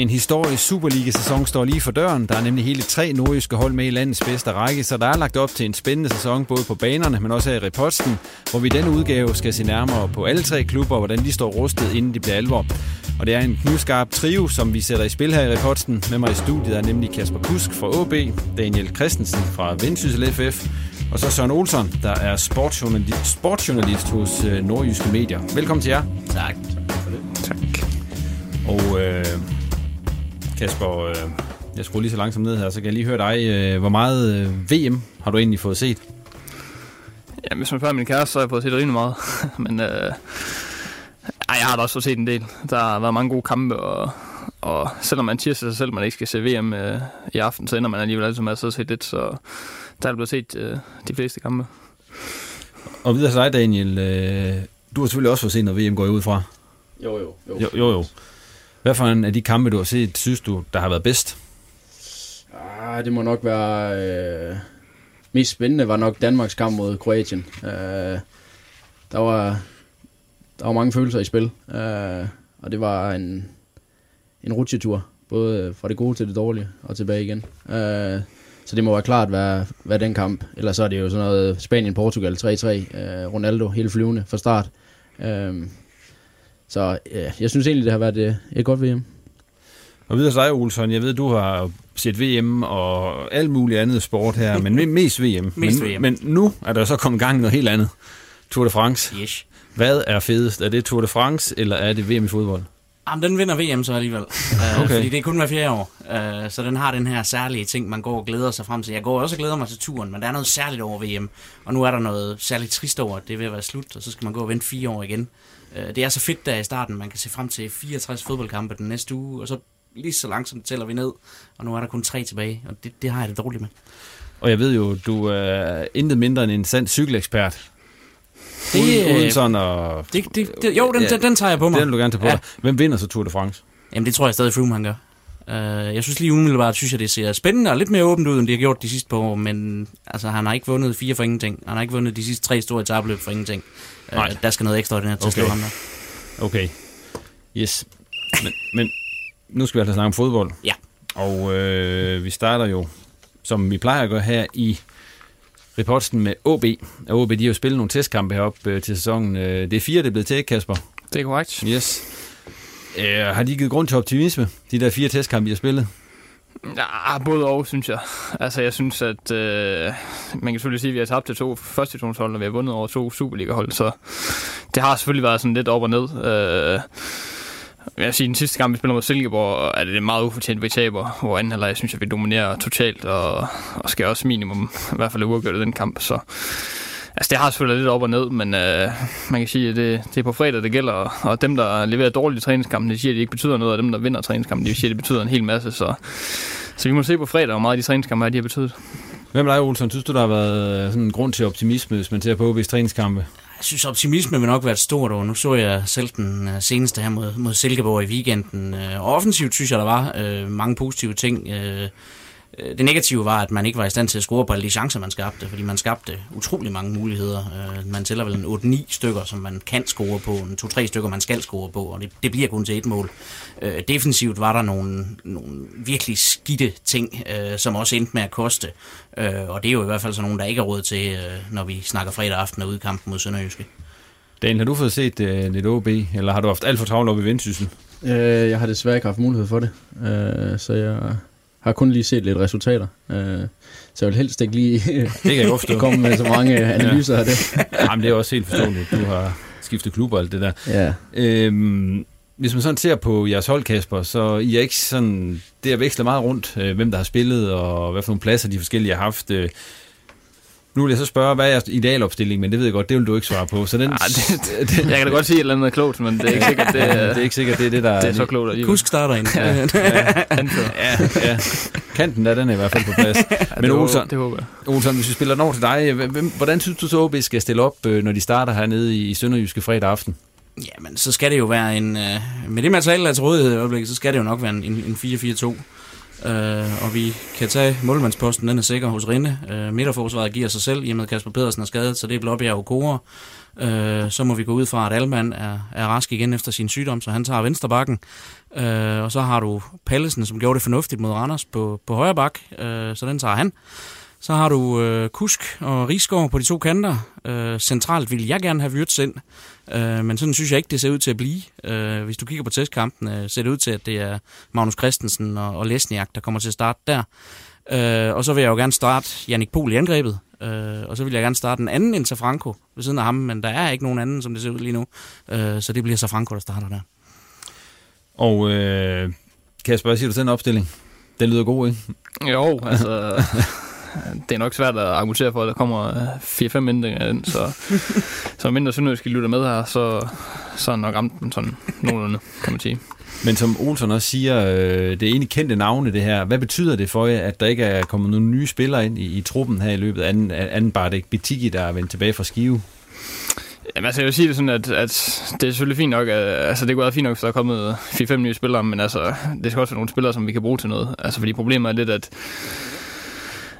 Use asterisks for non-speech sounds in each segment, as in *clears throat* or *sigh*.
En historisk Superliga-sæson står lige for døren. Der er nemlig hele tre nordjyske hold med i landets bedste række, så der er lagt op til en spændende sæson både på banerne, men også her i reposten, hvor vi i denne udgave skal se nærmere på alle tre klubber, og hvordan de står rustet, inden de bliver alvor. Og det er en knivskarp trio, som vi sætter i spil her i reposten. Med mig i studiet er nemlig Kasper Kusk fra AB, Daniel Christensen fra Vendsyssel FF, og så Søren Olsson, der er sportsjournalist, sportsjournalist hos øh, Nordjyske Medier. Velkommen til jer. Tak. Tak. Og øh, Kasper, øh, jeg skruer lige så langsomt ned her, så kan jeg lige høre dig. Øh, hvor meget øh, VM har du egentlig fået set? Ja, hvis man spørger min kæreste, så har jeg fået set rimelig meget. *laughs* Men øh, ej, jeg har da også fået set en del. Der har været mange gode kampe, og, og selvom man tirsdag sig selv, at man ikke skal se VM øh, i aften, så ender man alligevel altid med at sidde og se lidt, så der er blevet set øh, de fleste kampe. Og videre til dig, Daniel. Øh, du har selvfølgelig også fået set noget VM, går jeg ud fra. Jo, jo. Jo, Jo, jo. Hvad for en af de kampe, du har set, synes du, der har været bedst? Ah, det må nok være... Øh, mest spændende var nok Danmarks kamp mod Kroatien. Øh, der var der var mange følelser i spil, øh, og det var en, en rutsjetur, både fra det gode til det dårlige og tilbage igen. Øh, så det må være klart, hvad, hvad den kamp. Ellers så er det jo sådan noget Spanien-Portugal 3-3. Øh, Ronaldo helt flyvende fra start. Øh, så ja, jeg synes egentlig, det har været et, et godt VM. Og videre til dig, Olsson. Jeg ved, du har set VM og alt muligt andet sport her, men me- mest VM. *laughs* Mest men, VM. men nu er der så kommet gang i noget helt andet. Tour de France. Yes. Hvad er fedest? Er det Tour de France, eller er det VM i fodbold? Jamen, den vinder VM så alligevel. Okay. *laughs* okay. Fordi det er kun hver fjerde år. Uh, så den har den her særlige ting, man går og glæder sig frem til. Jeg går også og glæder mig til turen, men der er noget særligt over VM. Og nu er der noget særligt trist over, at det er ved at være slut, og så skal man gå og vente fire år igen. Uh, det er så fedt der i starten, man kan se frem til 64 fodboldkampe den næste uge, og så lige så langsomt tæller vi ned, og nu er der kun tre tilbage, og det, det har jeg det dårligt med. Og jeg ved jo, du er intet mindre end en sand cykelekspert. Det, Uden, øh, uden sådan og... Det, det, det, jo, den, den, den tager jeg på mig. Den vil du gerne tage på Ja. ja. dig. Hvem vinder så Tour de France? Jamen, det tror jeg stadig Froome, han gør. Uh, jeg synes lige umiddelbart, synes jeg, det ser spændende og lidt mere åbent ud, end de har gjort de sidste par år, men altså, han har ikke vundet fire for ingenting. Han har ikke vundet de sidste tre store etabløb for ingenting. Uh, Nej. der skal noget ekstraordinært til okay. at Okay. slå ham der. Okay. Yes. Men, men nu skal vi altså snakke om fodbold. Ja. Og øh, vi starter jo, som vi plejer at gøre her i reporten med OB. Og OB, de har jo spillet nogle testkampe heroppe øh, til sæsonen. Øh, det er fire, det er blevet til, ikke, Kasper? Det er korrekt. Yes. Øh, har de givet grund til optimisme, de der fire testkampe, de har spillet? Ja, både og, synes jeg. *laughs* Altså, jeg synes, at øh, man kan selvfølgelig sige, at vi har tabt til to første divisionshold, og vi har vundet over to Superliga-hold, så det har selvfølgelig været sådan lidt op og ned. Øh, jeg vil sige, den sidste kamp, vi spiller mod Silkeborg, er det meget ufortjent, vi taber, hvor anden halvleg, synes jeg, vi dominerer totalt, og, og skal også minimum i hvert fald uafgjort den kamp, så Altså, det har selvfølgelig lidt op og ned, men øh, man kan sige, at det, det er på fredag, det gælder, og- og dem, der leverer dårligt i træningskampen, de siger, at det ikke betyder noget, og dem, der vinder træningskampen, de siger, at det betyder en hel masse, så, så vi må se på fredag, hvor meget de træningskampe er, de har betydet. Hvem er dig, Olsen? Synes du, der har været øh, sådan en grund til optimisme, hvis man ser på OB's træningskampe? Jeg synes, optimisme vil nok være et stort år. Nu så jeg selv den øh, seneste her mod, mod Silkeborg i weekenden. Øh, Og offensivt synes jeg, der var øh, mange positive ting. Øh, det negative var, at man ikke var i stand til at score på alle de chancer, man skabte, fordi man skabte utrolig mange muligheder. Øh, Man tæller vel en 8-9 stykker, som man kan score på, en 2-3 stykker, man skal score på, og det, det bliver kun til et mål. Øh, Defensivt var der nogle, nogle virkelig skidte ting, øh, som også endte med at koste, Øh, og det er jo i hvert fald sådan nogle, der ikke er råd til, øh, når vi snakker fredag aften og ude i kampen mod Sønderjyske. Daniel, har du fået set øh, lidt OB, eller har du haft alt for travlt op i Vendsyssel? Øh, jeg har desværre ikke haft mulighed for det, øh, så jeg har kun lige set lidt resultater. Øh, så jeg vil helst ikke lige Det kan jeg *laughs* komme med så mange *laughs* analyser af det. *laughs* Jamen, det er også helt forståeligt. Du har skiftet klub og alt det der. Ja. Øhm, hvis man sådan ser på jeres hold, Kasper, så I er ikke sådan... Det er vekslet meget rundt, øh, hvem der har spillet, og hvad for nogle pladser de forskellige har haft. Øh, nu vil jeg så spørge, hvad er jeres idealopstilling, men det ved jeg godt, det vil du ikke svare på. Så den, Ah, det, det, jeg kan da godt sige et eller andet klogt, men det er ikke sikkert, det, *laughs* det er ikke sikkert, det er det, der det er så klogt alligevel. Kusk starter ind. Ja, *laughs* ja, ja. Kanten der, den er i hvert fald på plads. Men det håber- Olsen, det håber jeg. Olsen, hvis vi spiller den over til dig, hvem- hvordan synes du så, OB skal stille op, øh, når de starter hernede i Sønderjyske fredag aften? Jamen, så skal det jo være en... Øh, med det materiale, der er til rådighed i øjeblikket, så skal det jo nok være en, en 4-4-2. Øh, og vi kan tage målmandsposten, den er sikker hos Rinde. Øh, midterforsvaret giver sig selv, i og med Kasper Pedersen er skadet, så det er Blåbjerg og Kora. Øh, så må vi gå ud fra, at Alman er, er rask igen efter sin sygdom, så han tager venstre bakken. Øh, og så har du Pallesen, som gjorde det fornuftigt mod Randers på, på højre bak, øh, så den tager han. Så har du øh, Kusk og Rigsgaard på de to kanter. Øh, centralt vil jeg gerne have Wirtz ind, øh, men sådan synes jeg ikke, det ser ud til at blive. Øh, hvis du kigger på testkampen, øh, ser det ud til, at det er Magnus Christensen og, og Lesniak, der kommer til at starte der. Øh, og så vil jeg jo gerne starte Jannik Pohl i angrebet, øh, og så vil jeg gerne starte en anden end Safranco ved siden af ham, men der er ikke nogen anden, som det ser ud lige nu. Øh, så det bliver Safranco, der starter der. Og øh, Kasper, hvad siger du til den opstilling? Den lyder god, ikke? Jo, altså... *laughs* det er nok svært at argumentere for, at der kommer øh, 4-5 ændringer ind, så, så mindre Sønderjysk lytter med her, så, så er nok ramt den sådan nogenlunde, kan man sige. Men som Olsen også siger, øh, det er egentlig kendte navne det her. Hvad betyder det for jer, at der ikke er kommet nogle nye spillere ind i, i truppen her i løbet af anden, anden bare det Betiki, der er vendt tilbage fra Skive? Jamen, altså, jeg vil sige det sådan, at, at det er selvfølgelig fint nok, at, altså det kunne være fint nok, hvis der er kommet 4-5 nye spillere, men altså, det skal også være nogle spillere, som vi kan bruge til noget. Altså, fordi problemet er lidt, at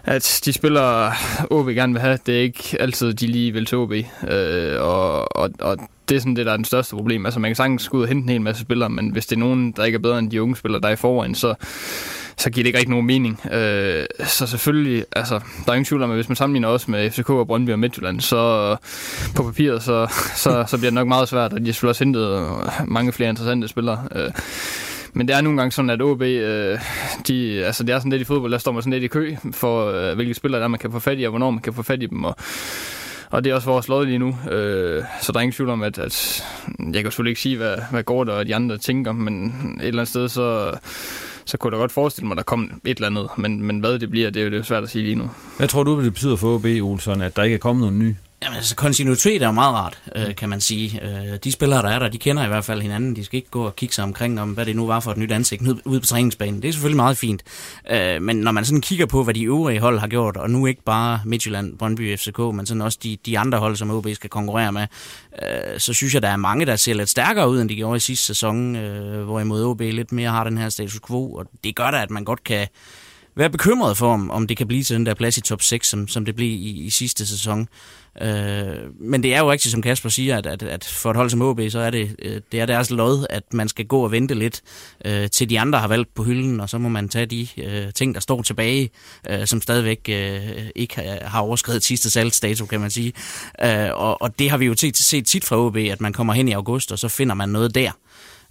at de spillere, OB gerne vil have, det er ikke altid, de lige vil til OB. Øh, og, og, og det er sådan det, der er den største problem. Altså, man kan sagtens gå ud og hente en hel masse spillere, men hvis det er nogen, der ikke er bedre end de unge spillere, der er i forvejen, så, så giver det ikke rigtig nogen mening. Øh, så selvfølgelig, altså, der er ingen tvivl om, at hvis man sammenligner også med FCK og Brøndby og Midtjylland, så på papiret, så, så, så bliver det nok meget svært, og de har selvfølgelig også hentet mange flere interessante spillere. Øh, men det er nogle gange sådan, at OB, øh, de, altså det er sådan lidt i fodbold, der står man sådan lidt i kø for, øh, hvilke spillere der er, man kan få fat i, og hvornår man kan få fat i dem. Og, og det er også vores lod lige nu. Øh, så der er ingen tvivl om, at, at jeg kan selvfølgelig ikke sige, hvad, hvad Gård og de andre tænker, men et eller andet sted, så, så kunne jeg da godt forestille mig, at der kom et eller andet. Men, men hvad det bliver, det er jo det er jo svært at sige lige nu. Hvad tror du, det betyder for OB, Olsen, at der ikke er kommet nogen ny? Jamen, altså, kontinuitet er jo meget rart, øh, kan man sige. Øh, de spillere, der er der, de kender i hvert fald hinanden. De skal ikke gå og kigge sig omkring, om hvad det nu var for et nyt ansigt ude- ude på træningsbanen. Det er selvfølgelig meget fint. Øh, men når man sådan kigger på, hvad de øvrige hold har gjort, og nu ikke bare Midtjylland, Brøndby, FCK, men sådan også de, de andre hold, som OB skal konkurrere med, øh, så synes jeg, der er mange, der ser lidt stærkere ud, end de gjorde i sidste sæson, øh, hvorimod OB lidt mere har den her status quo, og det gør da, at man godt kan være bekymret for, om, om det kan blive til den der plads i top 6, som, som det blev i, i sidste sæson. Øh, men det er jo rigtigt, som Kasper siger, at, at, at for et hold som OB, så er det, øh, det er deres lod, at man skal gå og vente lidt, øh, til de andre har valgt på hylden, og så må man tage de øh, ting, der står tilbage, øh, som stadigvæk øh, ikke har, har overskrevet sidste salgsdato, kan man sige. Øh, og, og det har vi jo set, set tit fra OB, at man kommer hen i august, og så finder man noget der.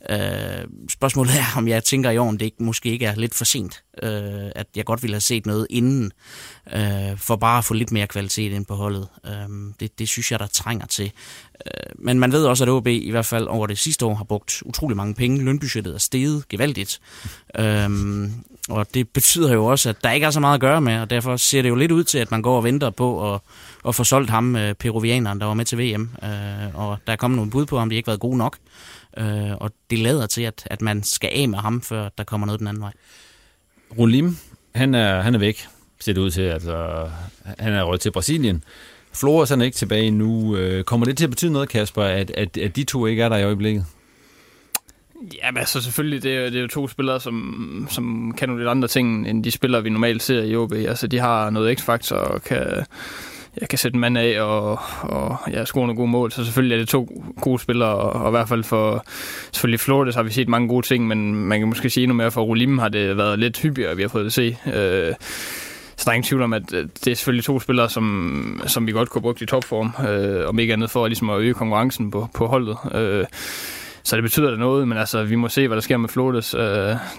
Øh, spørgsmålet er, om jeg tænker i år, om det ikke, måske ikke er lidt for sent. Øh, at jeg godt ville have set noget inden, øh, for bare at få lidt mere kvalitet ind på holdet. Øh, det, det synes jeg, der trænger til. Øh, men man ved også, at OB i hvert fald over det sidste år har brugt utrolig mange penge. Lønbudgettet er steget gevaldigt. Øh, og det betyder jo også, at der ikke er så meget at gøre med, og derfor ser det jo lidt ud til, at man går og venter på at, at få solgt ham, øh, peruvianeren, der var med til VM. Øh, og der er kommet nogle bud på, om de ikke har været gode nok. Øh, og det lader til, at, at man skal af med ham, før der kommer noget den anden vej. Rolim, han er, han er væk. ser det ud til. Altså, han er rødt til Brasilien. Flores han er ikke tilbage nu. Øh, kommer det til at betyde noget, Kasper, at, at, at de to ikke er der i øjeblikket? Ja, men altså selvfølgelig, det er, det er jo to spillere, som, som kan nogle lidt andre ting, end de spillere, vi normalt ser i OB. Altså, de har noget x-faktor og kan, jeg kan sætte en mand af og, og jeg score nogle gode mål. Så selvfølgelig er det to gode spillere, og, og i hvert fald for selvfølgelig Flores har vi set mange gode ting, men man kan måske sige endnu mere for Rolim har det været lidt hyppigere, vi har fået at se. Øh, så der er ingen tvivl om, at det er selvfølgelig to spillere, som, som vi godt kunne bruge i topform, øh, om ikke andet for ligesom at øge konkurrencen på, på holdet. Øh, så det betyder da noget, men altså, vi må se, hvad der sker med Flores. Øh,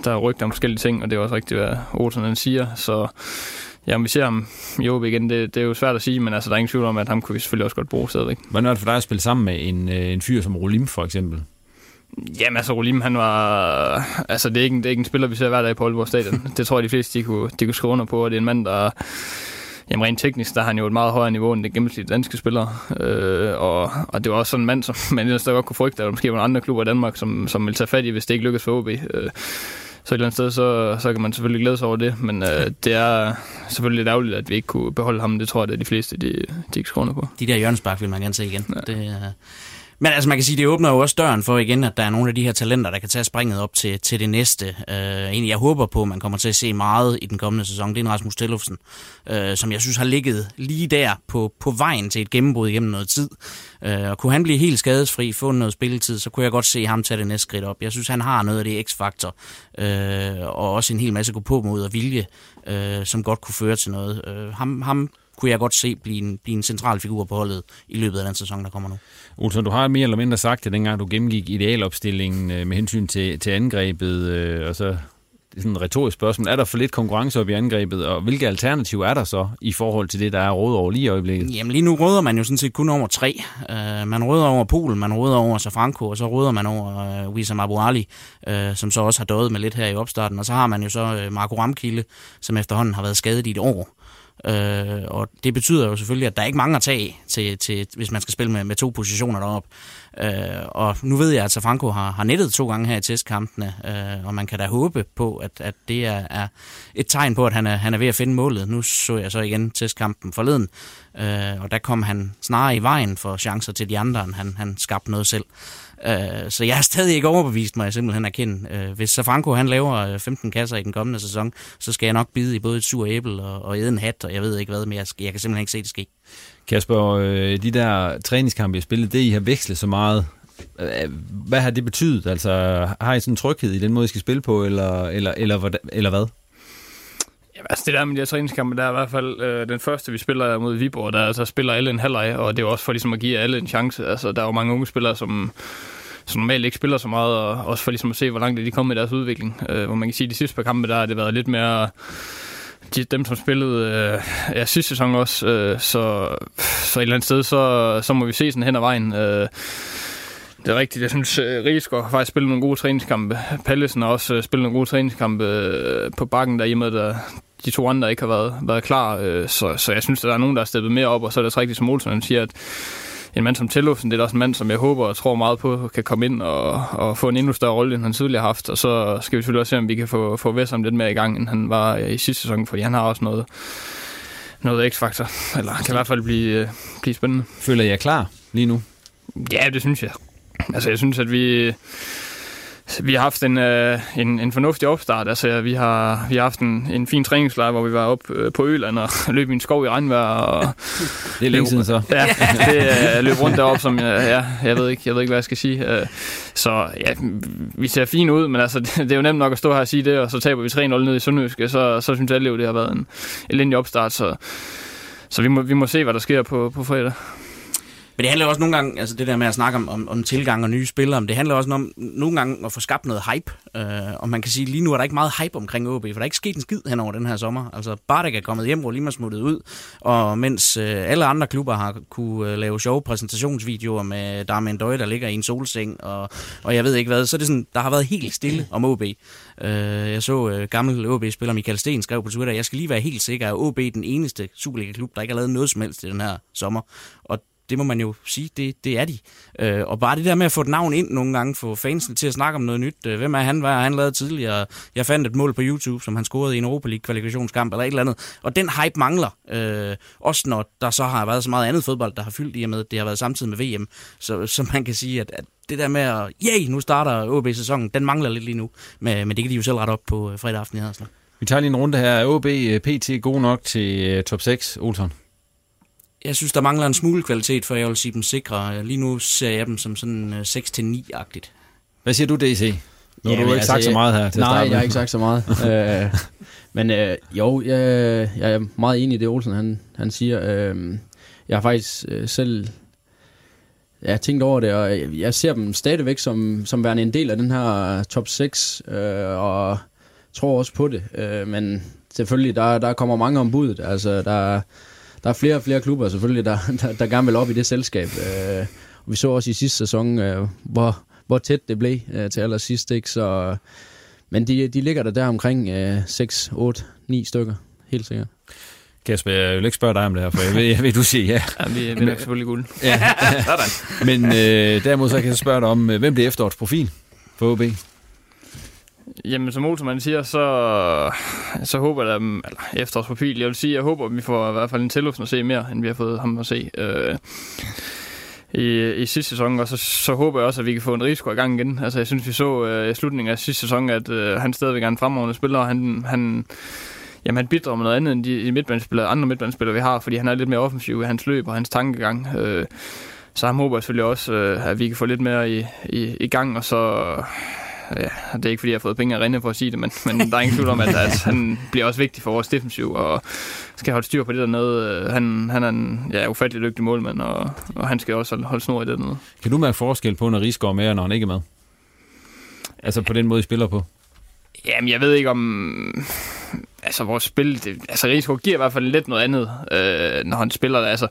der er rygter om forskellige ting, og det er også rigtigt, hvad Olsen siger. Så ja, om vi ser ham i OB igen, det, det er jo svært at sige, men altså, der er ingen tvivl om, at ham kunne vi selvfølgelig også godt bruge stadigvæk. Hvordan er det for dig at spille sammen med en, øh, en fyr som Rolim, for eksempel? Jamen altså, Rolim, han var... Altså, det er ikke, det er ikke en spiller, vi ser hver dag på Aalborg Stadion. *laughs* det tror jeg, de fleste, de kunne, de kunne skrive under på, og det er en mand, der... Jamen rent teknisk, der har han jo et meget højere niveau end det gennemsnitlige danske spillere. Øh, og, og det var også sådan en mand, som *laughs* man ellers godt kunne frygte, at der måske var andre klubber i Danmark, som, som ville tage fat i, hvis det ikke lykkedes for OB. Øh, så et eller andet sted, så, så kan man selvfølgelig glæde sig over det, men øh, det er selvfølgelig lidt ærgerligt, at vi ikke kunne beholde ham. Det tror jeg, at de fleste, de, de ikke skriver på. De der hjørnespark vil man gerne se igen. Ja. Det, uh... Men altså man kan sige, det åbner jo også døren for igen, at der er nogle af de her talenter, der kan tage springet op til, til det næste. Øh, en, jeg håber på, man kommer til at se meget i den kommende sæson. Det er en Rasmus Tellufsen, øh, som jeg synes har ligget lige der på, på vejen til et gennembrud igennem noget tid. Øh, og kunne han blive helt skadesfri, få noget spilletid, så kunne jeg godt se ham tage det næste skridt op. Jeg synes, han har noget af det x-faktor, øh, og også en hel masse gå på mod og vilje, øh, som godt kunne føre til noget. Øh, ham, ham kunne jeg godt se blive en, blive en central figur på holdet i løbet af den sæson, der kommer nu. Olsen, du har mere eller mindre sagt det, dengang du gennemgik idealopstillingen øh, med hensyn til, til angrebet, øh, og så det er sådan et retorisk spørgsmål. Er der for lidt konkurrence op i angrebet, og hvilke alternativer er der så i forhold til det, der er råd over lige i øjeblikket? Jamen lige nu råder man jo sådan set kun over tre. Uh, man råder over Polen, man råder over Safranco, og så råder man over uh, Wissam Abu Ali, uh, som så også har døjet med lidt her i opstarten. Og så har man jo så uh, Marco Ramkilde, som efterhånden har været skadet i et år. Øh, og det betyder jo selvfølgelig, at der er ikke mange at tage til, til hvis man skal spille med, med to positioner deroppe. Øh, og nu ved jeg, at Safranco har, har nettet to gange her i testkampene, øh, og man kan da håbe på, at, at det er, er et tegn på, at han er, han er ved at finde målet. Nu så jeg så igen testkampen forleden, øh, og der kom han snarere i vejen for chancer til de andre, end han, han skabte noget selv. Øh, så jeg har stadig ikke overbevist, mig, simpelthen simpelthen erkende. Øh, hvis Safranco han laver øh, 15 kasser i den kommende sæson, så skal jeg nok bide i både et sur æble og, og æde en hat, og jeg ved ikke hvad, men jeg, jeg kan simpelthen ikke se det ske. Kasper, øh, de der træningskampe, jeg spillede, det I har vekslet så meget, øh, hvad har det betydet? Altså, har I sådan en tryghed i den måde, I skal spille på, eller, eller, eller, eller hvad? Ja, altså det der med de her træningskampe, der er i hvert fald øh, den første, vi spiller mod Viborg, der altså spiller alle en halvleg, og det er jo også for ligesom at give alle en chance. Altså, der er jo mange unge spillere, som, som normalt ikke spiller så meget, og også for ligesom at se, hvor langt de kommer i deres udvikling. Øh, hvor man kan sige, at de sidste par kampe, der har det været lidt mere de, dem, som spillede øh, ja, sidste sæson også, øh, så, så et eller andet sted, så, så må vi se sådan hen ad vejen. Øh, det er rigtigt. Jeg synes, øh, Rigsgaard har faktisk spillet nogle gode træningskampe. Pallesen har også øh, spillet nogle gode træningskampe øh, på bakken, der i med, der de to andre ikke har været, været klar. Så, så jeg synes, at der er nogen, der har steppet mere op, og så er det rigtigt, som Olsen siger, at en mand som Tellufsen, det er også en mand, som jeg håber og tror meget på, kan komme ind og, og få en endnu større rolle, end han tidligere har haft. Og så skal vi selvfølgelig også se, om vi kan få, få Vesam lidt mere i gang, end han var i sidste sæson, fordi han har også noget, noget x-faktor, eller kan i hvert fald blive, blive spændende. Føler jeg klar lige nu? Ja, det synes jeg. Altså, jeg synes, at vi, vi har haft en, øh, en, en fornuftig opstart. Altså, vi har, vi har haft en, en fin træningslejr, hvor vi var op øh, på Øland og *laughs* løb i en skov i regnvejr. Og *laughs* det er længe siden så. Ja, *laughs* det øh, løb rundt derop, som jeg, ja, jeg, ved ikke, jeg ved ikke, hvad jeg skal sige. Øh, så ja, vi ser fint ud, men altså, det, det er jo nemt nok at stå her og sige det, og så taber vi 3-0 ned i Sønderjyske, så, så synes alle jo, det har været en elendig opstart. Så, så vi, må, vi må se, hvad der sker på, på fredag. Men det handler også nogle gange, altså det der med at snakke om, om, om tilgang og nye spillere, det handler også om nogle gange at få skabt noget hype. Øh, og man kan sige, lige nu er der ikke meget hype omkring OB, for der er ikke sket en skid hen over den her sommer. Altså Bartek er kommet hjem, hvor lige smuttet ud, og mens øh, alle andre klubber har kunne øh, lave sjove præsentationsvideoer med Darmen Døje, der ligger i en solseng, og, og jeg ved ikke hvad, så er det sådan, der har været helt stille om OB. Øh, jeg så øh, gammel OB-spiller Michael Sten skrev på Twitter, jeg skal lige være helt sikker, at OB er den eneste Superliga-klub, der ikke har lavet noget som helst i den her sommer. Og det må man jo sige, det, det er de. Øh, og bare det der med at få et navn ind nogle gange, få fansene til at snakke om noget nyt. Øh, hvem er han? Hvad har han lavet tidligere? Jeg fandt et mål på YouTube, som han scorede i en Europa League kvalifikationskamp eller et eller andet. Og den hype mangler. Øh, også når der så har været så meget andet fodbold, der har fyldt i og med, det har været samtidig med VM. Så, så man kan sige, at, at det der med at, yay, nu starter OB-sæsonen, den mangler lidt lige nu. Men, men det kan de jo selv rette op på øh, fredag aften i Haderslev. Vi tager lige en runde her. OB øh, PT god nok til øh, top 6, Olsson? Jeg synes, der mangler en smule kvalitet, for jeg vil sige dem sikre. Lige nu ser jeg dem som sådan 6-9-agtigt. Hvad siger du, DC? Nu har du ikke altså, sagt så meget her til Nej, jeg har ikke sagt så meget. *laughs* øh, men øh, jo, jeg, jeg er meget enig i det, Olsen han, han siger. Øh, jeg har faktisk øh, selv jeg har tænkt over det, og jeg, jeg ser dem stadigvæk som, som værende en del af den her top 6, øh, og tror også på det. Øh, men selvfølgelig, der, der kommer mange om budet. Altså, der, der er flere og flere klubber selvfølgelig, der, der, der gerne vil op i det selskab. Øh, og vi så også i sidste sæson, øh, hvor, hvor tæt det blev øh, til allersidst. Ikke? Så, men de, de ligger der der omkring øh, 6, 8, 9 stykker, helt sikkert. Kasper, jeg vil ikke spørge dig om det her, for jeg ved, jeg ved du siger ja. ja vi vinder selvfølgelig guld. Ja, *laughs* Men øh, derimod så kan jeg spørge dig om, øh, hvem bliver efterårets profil for OB? Jamen, som Olsen siger, så, så håber jeg, eller efterårsprofil, jeg vil sige, jeg håber, at vi får i hvert fald en Tillufsen at se mere, end vi har fået ham at se øh, i, i sidste sæson, og så, så håber jeg også, at vi kan få en risiko i gang igen. Altså, jeg synes, vi så øh, i slutningen af sidste sæson, at øh, han stadigvæk er en fremragende spiller, og han, han, jamen, han bidrager med noget andet end de, de midtbanespillere, andre midtbanespillere, vi har, fordi han er lidt mere offensiv i hans løb og hans tankegang. Øh, så ham håber jeg selvfølgelig også, øh, at vi kan få lidt mere i, i, i gang, og så ja, det er ikke fordi, jeg har fået penge af Rinde for at sige det, men, men der er ingen tvivl om, at, at han bliver også vigtig for vores defensiv, og skal holde styr på det dernede. Han, han er en ja, ufattelig dygtig målmand, og, og han skal også holde snor i det dernede. Kan du mærke forskel på, når Rigsgaard er med, og når han ikke er med? Altså på den måde, I spiller på? Jamen, jeg ved ikke om... Altså, vores spil... Det, altså, Rigsgaard giver i hvert fald lidt noget andet, øh, når han spiller. Altså,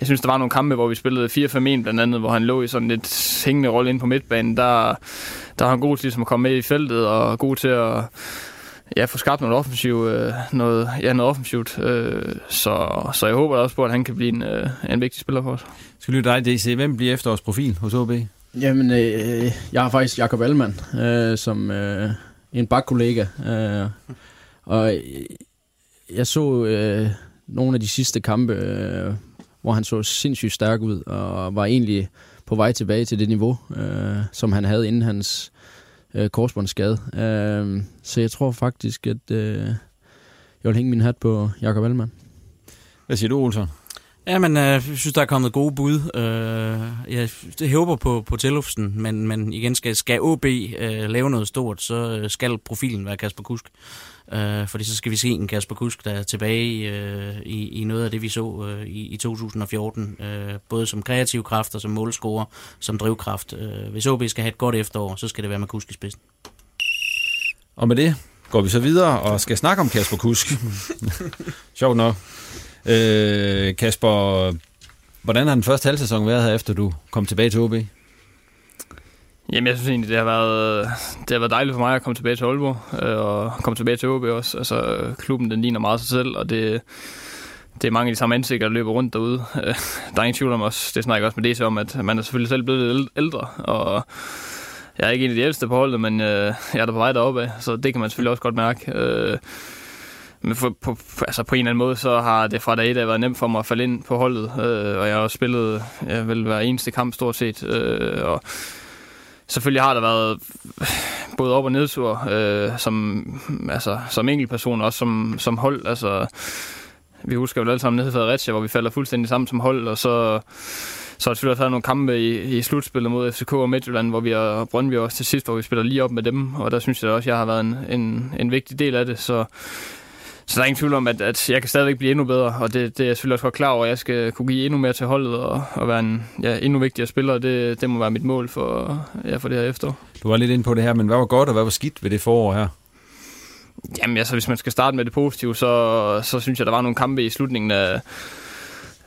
jeg synes, der var nogle kampe, hvor vi spillede 4-5-1 blandt andet, hvor han lå i sådan lidt hængende rolle ind på midtbanen. Der, der er han god til ligesom, at komme med i feltet, og god til at ja, få skabt noget offensivt, øh, noget, ja, noget offensivt. Øh, så, så jeg håber også på, at han kan blive en, øh, en vigtig spiller for os. Skal vi dig, DC? Hvem bliver efterårs profil hos OB? Jamen, øh, jeg har faktisk Jakob Allmann øh, som øh, en bakkollega. Øh, og jeg så øh, nogle af de sidste kampe, øh, hvor han så sindssygt stærk ud, og var egentlig på vej tilbage til det niveau, øh, som han havde inden hans øh, korsbåndsskade. Øh, så jeg tror faktisk, at øh, jeg vil hænge min hat på Jakob Allmann. Hvad siger du, Olsen? Ja, men øh, jeg synes, der er kommet gode bud. Øh, jeg håber på, på Tillufsen, men, men igen, skal, skal OB øh, lave noget stort, så skal profilen være Kasper Kusk. Fordi så skal vi se en Kasper Kusk, der er tilbage i, i noget af det, vi så i, i 2014. Øh, både som kreativ kraft og som målscorer, som drivkraft. Hvis OB skal have et godt efterår, så skal det være med Kusk i spidsen. Og med det går vi så videre og skal snakke om Kasper Kusk. *laughs* Sjovt nok. Øh, Kasper, hvordan har den første halvsæson været her, efter du kom tilbage til OB? Jamen, jeg synes egentlig, det har været, det har været dejligt for mig at komme tilbage til Aalborg, øh, og komme tilbage til OB også. Altså, klubben, den ligner meget sig selv, og det, det er mange af de samme ansigter, der løber rundt derude. Øh, der er ingen tvivl om os, det snakker også med det om, at man er selvfølgelig selv blevet lidt ældre, og jeg er ikke en af de ældste på holdet, men øh, jeg er der på vej deroppe af, så det kan man selvfølgelig også godt mærke. Øh, men for, på, altså på en eller anden måde, så har det fra dag et været nemt for mig at falde ind på holdet, øh, og jeg har også spillet jeg vil være eneste kamp stort set, øh, og selvfølgelig har der været både op- og nedtur, øh, som, altså, som enkeltperson, også som, som hold. Altså, vi husker jo alle sammen nede i Fredericia, hvor vi falder fuldstændig sammen som hold, og så, så har selvfølgelig også nogle kampe i, i slutspillet mod FCK og Midtjylland, hvor vi har Brøndby også til sidst, hvor vi spiller lige op med dem, og der synes jeg også, at jeg har været en, en, en vigtig del af det, så så der er ingen tvivl om, at, at jeg kan stadigvæk blive endnu bedre, og det, det er jeg selvfølgelig også godt klar over, at jeg skal kunne give endnu mere til holdet og, og være en ja, endnu vigtigere spiller. Det, det må være mit mål for, ja, for det her efterår. Du var lidt inde på det her, men hvad var godt og hvad var skidt ved det forår her? Jamen altså, hvis man skal starte med det positive, så, så synes jeg, der var nogle kampe i slutningen af,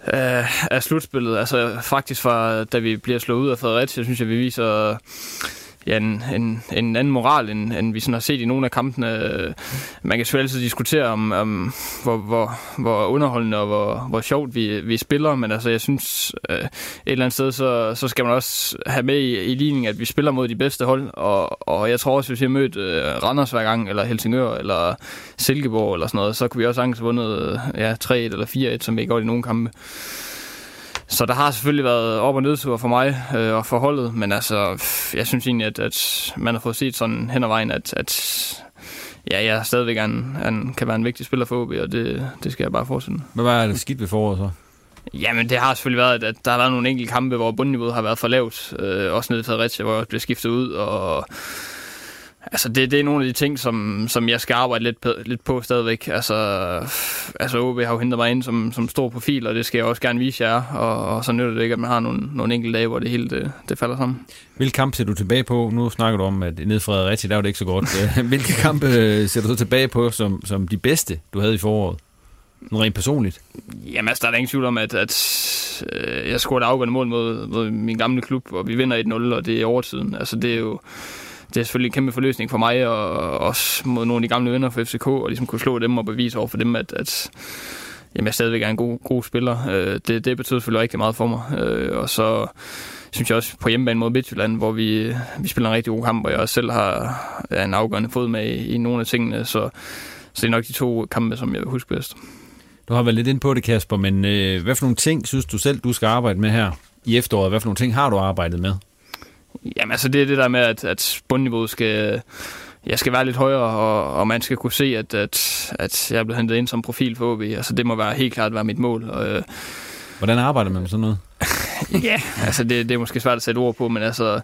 af, af slutspillet. Altså faktisk fra, da vi bliver slået ud af Fredericia, synes jeg, vi viser ja, en, en, en anden moral, end, end vi sådan har set i nogle af kampene. Man kan selvfølgelig altid diskutere om, om hvor, hvor, hvor underholdende og hvor, hvor sjovt vi, vi spiller, men altså jeg synes øh, et eller andet sted, så, så skal man også have med i, i ligningen, at vi spiller mod de bedste hold, og, og jeg tror også, hvis vi har mødt øh, Randers hver gang, eller Helsingør, eller Silkeborg, eller sådan noget, så kunne vi også sagtens have vundet øh, ja, 3-1 eller 4-1, som vi ikke gjort i nogle kampe. Så der har selvfølgelig været op- og nedtur for mig øh, og for holdet, men altså, jeg synes egentlig, at, at man har fået set sådan hen ad vejen, at, at ja, jeg stadigvæk er en, en, kan være en vigtig spiller for OB, og det, det skal jeg bare fortsætte Hvad var det skidt ved foråret så? Jamen, det har selvfølgelig været, at der har været nogle enkelte kampe, hvor bundniveauet har været for lavt. Øh, også nede i Fredericia, hvor jeg blev skiftet ud, og Altså, det, det er nogle af de ting, som, som jeg skal arbejde lidt på, lidt på stadigvæk. Altså, altså OB har jo hentet mig ind som, som stor profil, og det skal jeg også gerne vise jer. Og, og så nytter det ikke, at man har nogle, nogle enkelte dage, hvor det hele det, det falder sammen. Hvilke kampe ser du tilbage på? Nu snakker du om, at nede Fredericia, der var det ikke så godt. *laughs* Hvilke kampe ser du så tilbage på som, som de bedste, du havde i foråret? Rent personligt? Jamen altså, der er ingen tvivl om, at, at øh, jeg scorede afgørende mål mod, mod min gamle klub, og vi vinder 1-0, og det er overtiden. Altså, det er jo det er selvfølgelig en kæmpe forløsning for mig, og også mod nogle af de gamle venner for FCK, og ligesom kunne slå dem og bevise over for dem, at, at jamen, jeg stadigvæk er en god, god spiller. Øh, det, det betyder selvfølgelig rigtig meget for mig. Øh, og så synes jeg også på hjemmebane mod Midtjylland, hvor vi, vi spiller en rigtig god kamp, og jeg også selv har ja, en afgørende fod med i, i nogle af tingene, så, så det er nok de to kampe, som jeg vil huske bedst. Du har været lidt ind på det, Kasper, men øh, hvad for nogle ting synes du selv, du skal arbejde med her i efteråret? Hvad for nogle ting har du arbejdet med? Jamen altså, det er det der med, at, at bundniveauet skal, jeg skal være lidt højere, og, og man skal kunne se, at, at, at jeg er blevet hentet ind som profil for OB. Altså, det må være helt klart være mit mål. Og, øh, Hvordan arbejder man med sådan noget? *laughs* ja, altså det, det er måske svært at sætte ord på, men altså,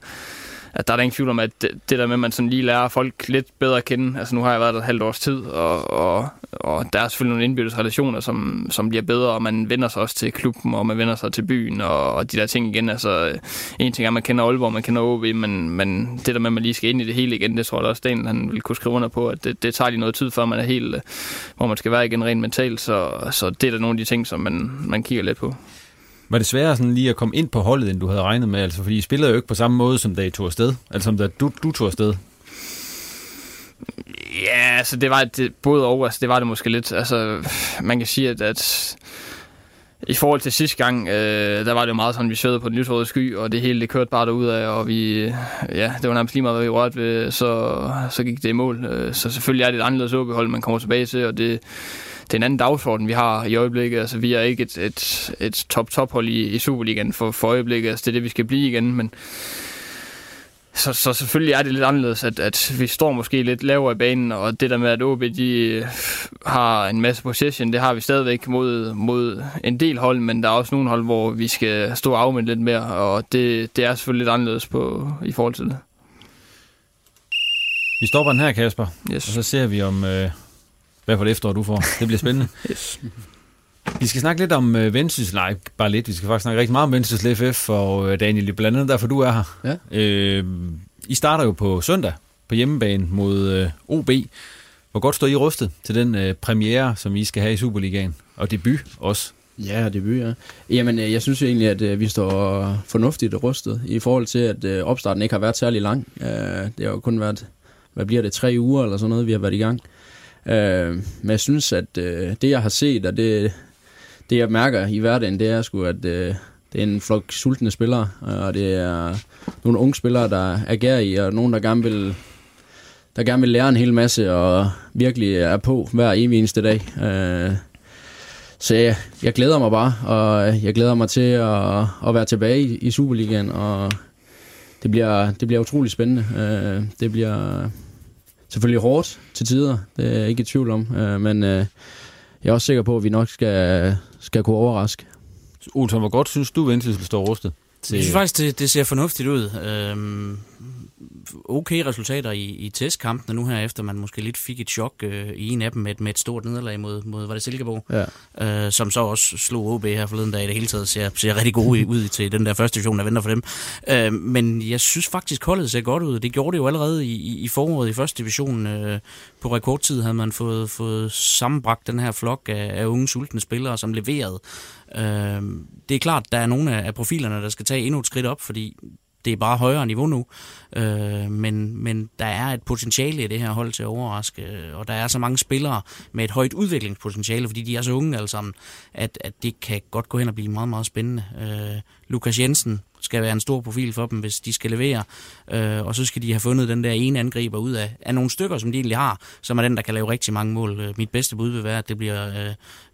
at der er der ingen tvivl om, at det, det der med, at man sådan lige lærer folk lidt bedre at kende, altså nu har jeg været der et halvt års tid, og, og, og der er selvfølgelig nogle indbyrdes relationer, som, som bliver bedre, og man vender sig også til klubben, og man vender sig til byen, og, og de der ting igen, altså en ting er, at man kender Aalborg, man kender OB, men, men det der med, at man lige skal ind i det hele igen, det tror jeg også, Daniel han vil kunne skrive under på, at det, det tager lige noget tid, før man er helt, øh, hvor man skal være igen rent mentalt, så, så det er da nogle af de ting, som man, man kigger lidt på. Var det sværere sådan lige at komme ind på holdet, end du havde regnet med? Altså, fordi I spillede jo ikke på samme måde, som da I tog afsted. Altså, som da du, du tog afsted. Ja, altså det var det, både og, altså det var det måske lidt. Altså, man kan sige, at, at i forhold til sidste gang, øh, der var det jo meget sådan, vi svede på den lyserøde sky, og det hele det kørte bare derud af, og vi, ja, det var nærmest lige meget, hvad vi rørte ved, så, så gik det i mål. Øh, så selvfølgelig er det et anderledes OB-hold, man kommer tilbage til, og det, det er en anden dagsorden, vi har i øjeblikket. Altså, vi er ikke et, et, et top-top-hold i, i Superligaen for, for øjeblikket. Altså, det er det, vi skal blive igen, men så, så selvfølgelig er det lidt anderledes, at, at vi står måske lidt lavere i banen, og det der med, at OB de har en masse possession, det har vi stadigvæk mod, mod en del hold, men der er også nogle hold, hvor vi skal stå af med lidt mere, og det, det er selvfølgelig lidt anderledes på, i forhold til det. Vi stopper den her, Kasper, yes. og så ser vi om, øh, hvad for det efterår du får. Det bliver spændende. *laughs* yes. Vi skal snakke lidt om uh, Vendsyssel, nej, bare lidt. Vi skal faktisk snakke rigtig meget om Vendsyssel FF, og uh, Daniel, blandt andet derfor du er her. Ja. Uh, I starter jo på søndag på hjemmebane mod uh, OB. Hvor godt står I rustet til den uh, premiere, som I skal have i Superligaen? Og debut også. Ja, debut, ja. Jamen, jeg synes egentlig, at vi står fornuftigt rustet i forhold til, at opstarten ikke har været særlig lang. Det har jo kun været, hvad bliver det, tre uger eller sådan noget, vi har været i gang. Øh, Men jeg synes, at øh, det, jeg har set, og det, det jeg mærker i hverdagen, det er sgu, at øh, det er en flok sultne spillere, og det er nogle unge spillere, der er i, og nogen, der gerne vil der gerne vil lære en hel masse, og virkelig er på hver evig eneste dag. Øh, så jeg, jeg glæder mig bare, og jeg glæder mig til at, at være tilbage i, i Superligaen, og det bliver, det bliver utrolig spændende. Øh, det bliver selvfølgelig hårdt til tider, det er jeg ikke i tvivl om, øh, men øh, jeg er også sikker på, at vi nok skal, skal kunne overraske. Olsen, hvor godt synes du, Vendsyssel står rustet? Til... Jeg synes faktisk, det, det ser fornuftigt ud. Øhm, okay resultater i, i testkampene nu her, efter man måske lidt fik et chok øh, i en af dem med, med et stort nederlag mod, mod var det Silkeborg, ja. øh, som så også slog OB her forleden dag i det hele taget, ser, ser rigtig gode ud til den der første division, der venter for dem. Øh, men jeg synes faktisk, holdet ser godt ud. Det gjorde det jo allerede i, i, i foråret i første division. Øh, på rekordtid havde man fået, fået sammenbragt den her flok af, af unge sultne spillere, som leverede. Øh, det er klart, der er nogle af profilerne, der skal tage endnu et skridt op, fordi det er bare højere niveau nu. Øh, men, men der er et potentiale i det her hold til at overraske, øh, og der er så mange spillere med et højt udviklingspotentiale, fordi de er så unge alle sammen, at, at det kan godt gå hen og blive meget, meget spændende. Øh, Lukas Jensen skal være en stor profil for dem, hvis de skal levere. Øh, og så skal de have fundet den der ene angriber ud af, af nogle stykker, som de egentlig har, som er den, der kan lave rigtig mange mål. Øh, mit bedste bud vil være, at det bliver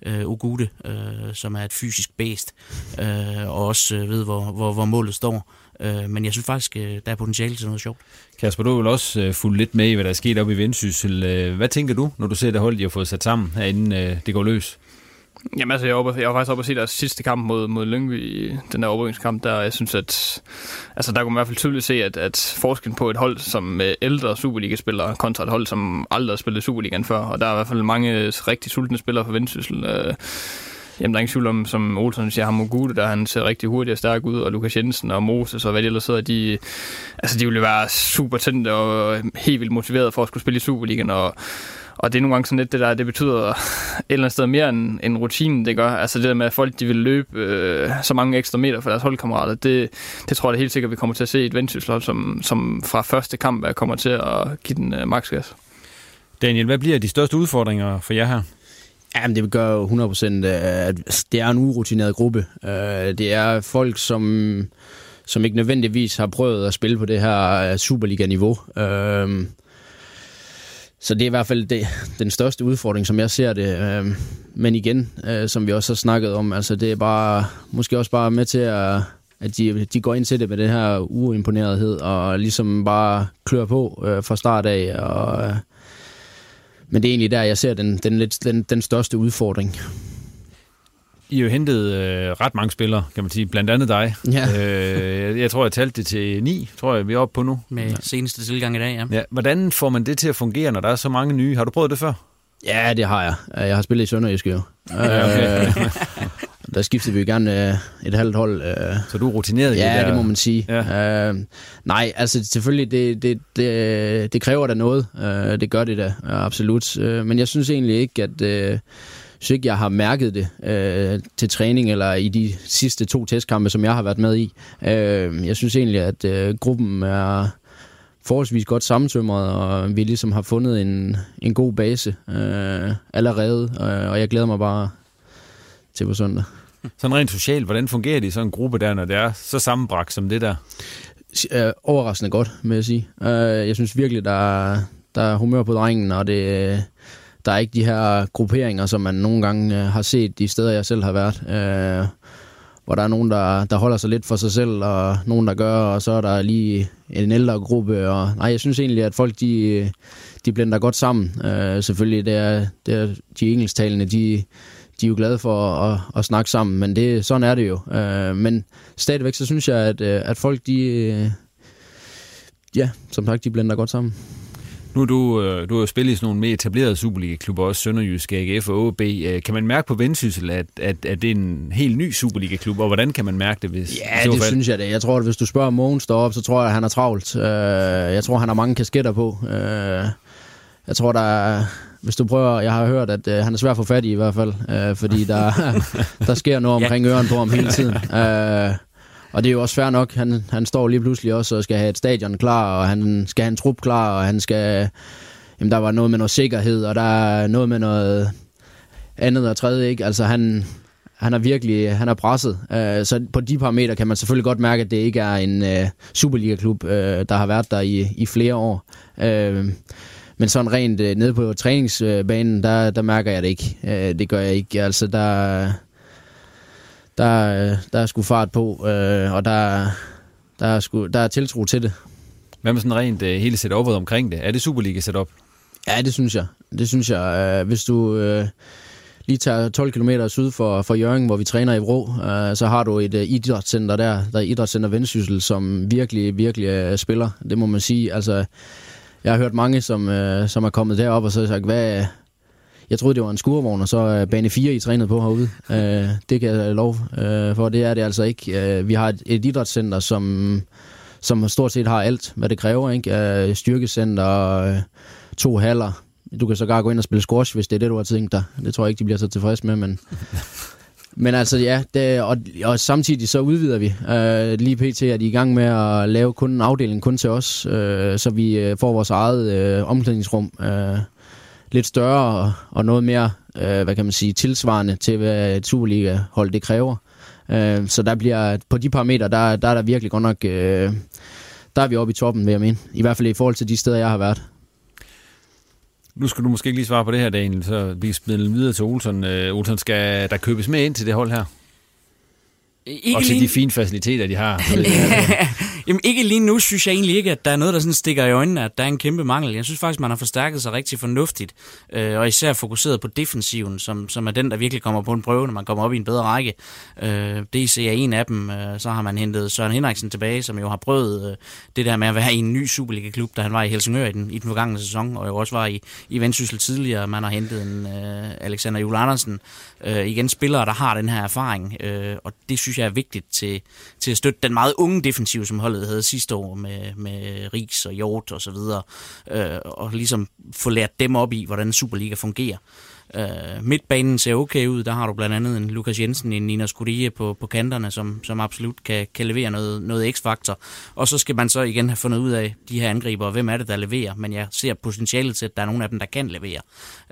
øh, øh, Ogude, øh, som er et fysisk bæst, øh, og også øh, ved, hvor, hvor, hvor målet står. Øh, men jeg synes faktisk, øh, der er potentiale til noget sjovt. Kasper, du vil også øh, fulgt lidt med i, hvad der er sket op i Vendsyssel. Øh, hvad tænker du, når du ser det hold, de har fået sat sammen, herinde øh, det går løs? Jamen altså, jeg var, jeg var faktisk oppe at se deres sidste kamp mod, mod Lyngby i den der overbygningskamp, der jeg synes, at altså, der kunne man i hvert fald tydeligt se, at, at forskellen på et hold som med ældre Superliga-spillere kontra et hold, som aldrig har spillet Superligaen før, og der er i hvert fald mange rigtig sultne spillere for Vendsyssel. Øh, Jamen, der er ingen tvivl om, som Olsen siger, ham Mogude, der han ser rigtig hurtig og stærk ud, og Lukas Jensen og Moses og hvad de ellers hedder, de, altså, de ville være super tændte og helt vildt motiveret for at skulle spille i Superligaen, og og det er nogle gange sådan lidt det der, det betyder et eller andet sted mere end, end rutinen det gør. Altså det der med, at folk de vil løbe øh, så mange ekstra meter for deres holdkammerater, det, det tror jeg det helt sikkert, vi kommer til at se et vendsyssel som, som fra første kamp kommer til at give den øh, maksgas. Daniel, hvad bliver de største udfordringer for jer her? Jamen, det gør jo 100%, øh, at det er en urutineret gruppe. Øh, det er folk, som, som ikke nødvendigvis har prøvet at spille på det her øh, Superliga-niveau. Så det er i hvert fald det, den største udfordring, som jeg ser det. Men igen, som vi også har snakket om, altså det er bare, måske også bare med til at, at de, de går ind til det med den her uimponerethed, og ligesom bare klør på fra start af, og men det er egentlig der, jeg ser den, den, lidt, den, den største udfordring. I har jo hentet øh, ret mange spillere, kan man sige, blandt andet dig. Ja. øh, jeg, jeg tror, jeg talte det til ni, tror jeg, vi er oppe på nu. Med ja. seneste tilgang i dag, ja. ja. Hvordan får man det til at fungere, når der er så mange nye? Har du prøvet det før? Ja, det har jeg. Jeg har spillet i Sønderjysk jo. okay. *laughs* *laughs* Der skiftede vi jo gerne øh, et halvt hold. Øh. Så du er rutineret ja, i det Ja, det må man sige. Ja. Øh, nej, altså selvfølgelig, det, det, det, det kræver da noget. Øh, det gør det da, absolut. Øh, men jeg synes egentlig ikke, at... Øh, synes ikke, jeg har mærket det øh, til træning eller i de sidste to testkampe, som jeg har været med i. Øh, jeg synes egentlig, at øh, gruppen er forholdsvis godt sammentømret, og vi ligesom har fundet en, en god base øh, allerede, øh, og jeg glæder mig bare til på søndag. Sådan rent socialt, hvordan fungerer det i sådan en gruppe der, når det er så sammenbragt som det der? Øh, overraskende godt, vil jeg sige. Øh, jeg synes virkelig, der er, der er humør på drengen, og det, der er ikke de her grupperinger, som man nogle gange øh, har set de steder, jeg selv har været. Øh, hvor der er nogen, der, der holder sig lidt for sig selv, og nogen, der gør, og så er der lige en ældre gruppe. Og, nej, jeg synes egentlig, at folk, de, de blender godt sammen. Øh, selvfølgelig, det er, det er de engelsktalende, de, de er jo glade for at, at snakke sammen, men det, sådan er det jo. Øh, men stadigvæk, så synes jeg, at, øh, at folk, de, øh, ja, som sagt, de blender godt sammen. Nu er du, øh, du har jo spillet i sådan nogle mere etablerede Superliga-klubber, også Sønderjysk, AGF og OB. Kan man mærke på Vendsyssel, at, at, at det er en helt ny Superliga-klub, og hvordan kan man mærke det? Hvis, ja, det fald? synes jeg det. Jeg tror, at hvis du spørger Mogens deroppe, så tror jeg, at han er travlt. Jeg tror, han har mange kasketter på. Jeg tror, der er, hvis du prøver, jeg har hørt, at øh, han er svær at få fat i i hvert fald, øh, fordi der, *laughs* der sker noget omkring øren på ham hele tiden. *laughs* Øh, og det er jo også fair nok, han, han står lige pludselig også og skal have et stadion klar, og han skal have en trup klar, og han skal, jamen der var noget med noget sikkerhed, og der er noget med noget andet og tredje, ikke? Altså han, han er virkelig, han er presset. Uh, så på de parametre kan man selvfølgelig godt mærke, at det ikke er en uh, Superliga-klub, uh, der har været der i, i flere år. Uh, men sådan rent øh, nede på træningsbanen, der, der mærker jeg det ikke. Øh, det gør jeg ikke. Altså, der, der, der er sgu fart på, øh, og der, der, er sgu, der er tiltro til det. Hvad med sådan rent øh, hele setup'et omkring det? Er det Superliga setup? Ja, det synes jeg. Det synes jeg. Øh, hvis du øh, lige tager 12 km syd for, for Jørgen, hvor vi træner i Vrå, øh, så har du et øh, idrætscenter der, der er Idrætscenter Vendsyssel, som virkelig, virkelig øh, spiller. Det må man sige. Altså, jeg har hørt mange, som, øh, som er kommet derop og så har sagt, hvad, jeg troede, det var en skurvogn, og så øh, bane 4, I trænet på herude. Øh, det kan jeg lov øh, for, det er det altså ikke. Øh, vi har et, et idrætscenter, som, som stort set har alt, hvad det kræver. Ikke? Øh, styrkecenter, øh, to haller. Du kan så gå ind og spille squash, hvis det er det, du har tænkt dig. Det tror jeg ikke, de bliver så tilfredse med, men... Men altså ja, det, og, og samtidig så udvider vi. Øh, lige pt. er de i gang med at lave kun en afdeling kun til os, øh, så vi øh, får vores eget øh, omklædningsrum øh, lidt større og, og noget mere, øh, hvad kan man sige, tilsvarende til, hvad et Superliga-hold det kræver. Øh, så der bliver, på de parametre, der, der er der virkelig godt nok, øh, der er vi oppe i toppen, vil jeg mene. I hvert fald i forhold til de steder, jeg har været. Nu skal du måske ikke lige svare på det her, Daniel, så vi spiller videre til Olsen. Øh, Olsen, skal der købes med ind til det hold her? Ikke og til lige- de fine faciliteter, de har. *laughs* Jamen ikke lige nu synes jeg egentlig ikke, at der er noget, der sådan stikker i øjnene, at der er en kæmpe mangel. Jeg synes faktisk, man har forstærket sig rigtig fornuftigt, øh, og især fokuseret på defensiven, som, som er den, der virkelig kommer på en prøve, når man kommer op i en bedre række. Øh, DC er en af dem. Øh, så har man hentet Søren Henriksen tilbage, som jo har prøvet øh, det der med at være i en ny Superliga-klub, da han var i Helsingør i den, i den forgangne sæson, og jo også var i, i Vendsyssel tidligere. Man har hentet en øh, Alexander Jule Andersen. Øh, igen spillere, der har den her erfaring, øh, og det synes jeg er vigtigt til, til at støtte den meget unge defensiv, som holdet havde sidste år med, med Riks og Hjort og så videre, øh, og ligesom få lært dem op i, hvordan Superliga fungerer. Øh, midtbanen ser okay ud, der har du blandt andet en Lukas Jensen, en Nina Skudie på, på kanterne, som, som absolut kan, kan levere noget, noget x-faktor. Og så skal man så igen have fundet ud af de her angriber, hvem er det, der leverer, men jeg ser potentialet til, at der er nogen af dem, der kan levere.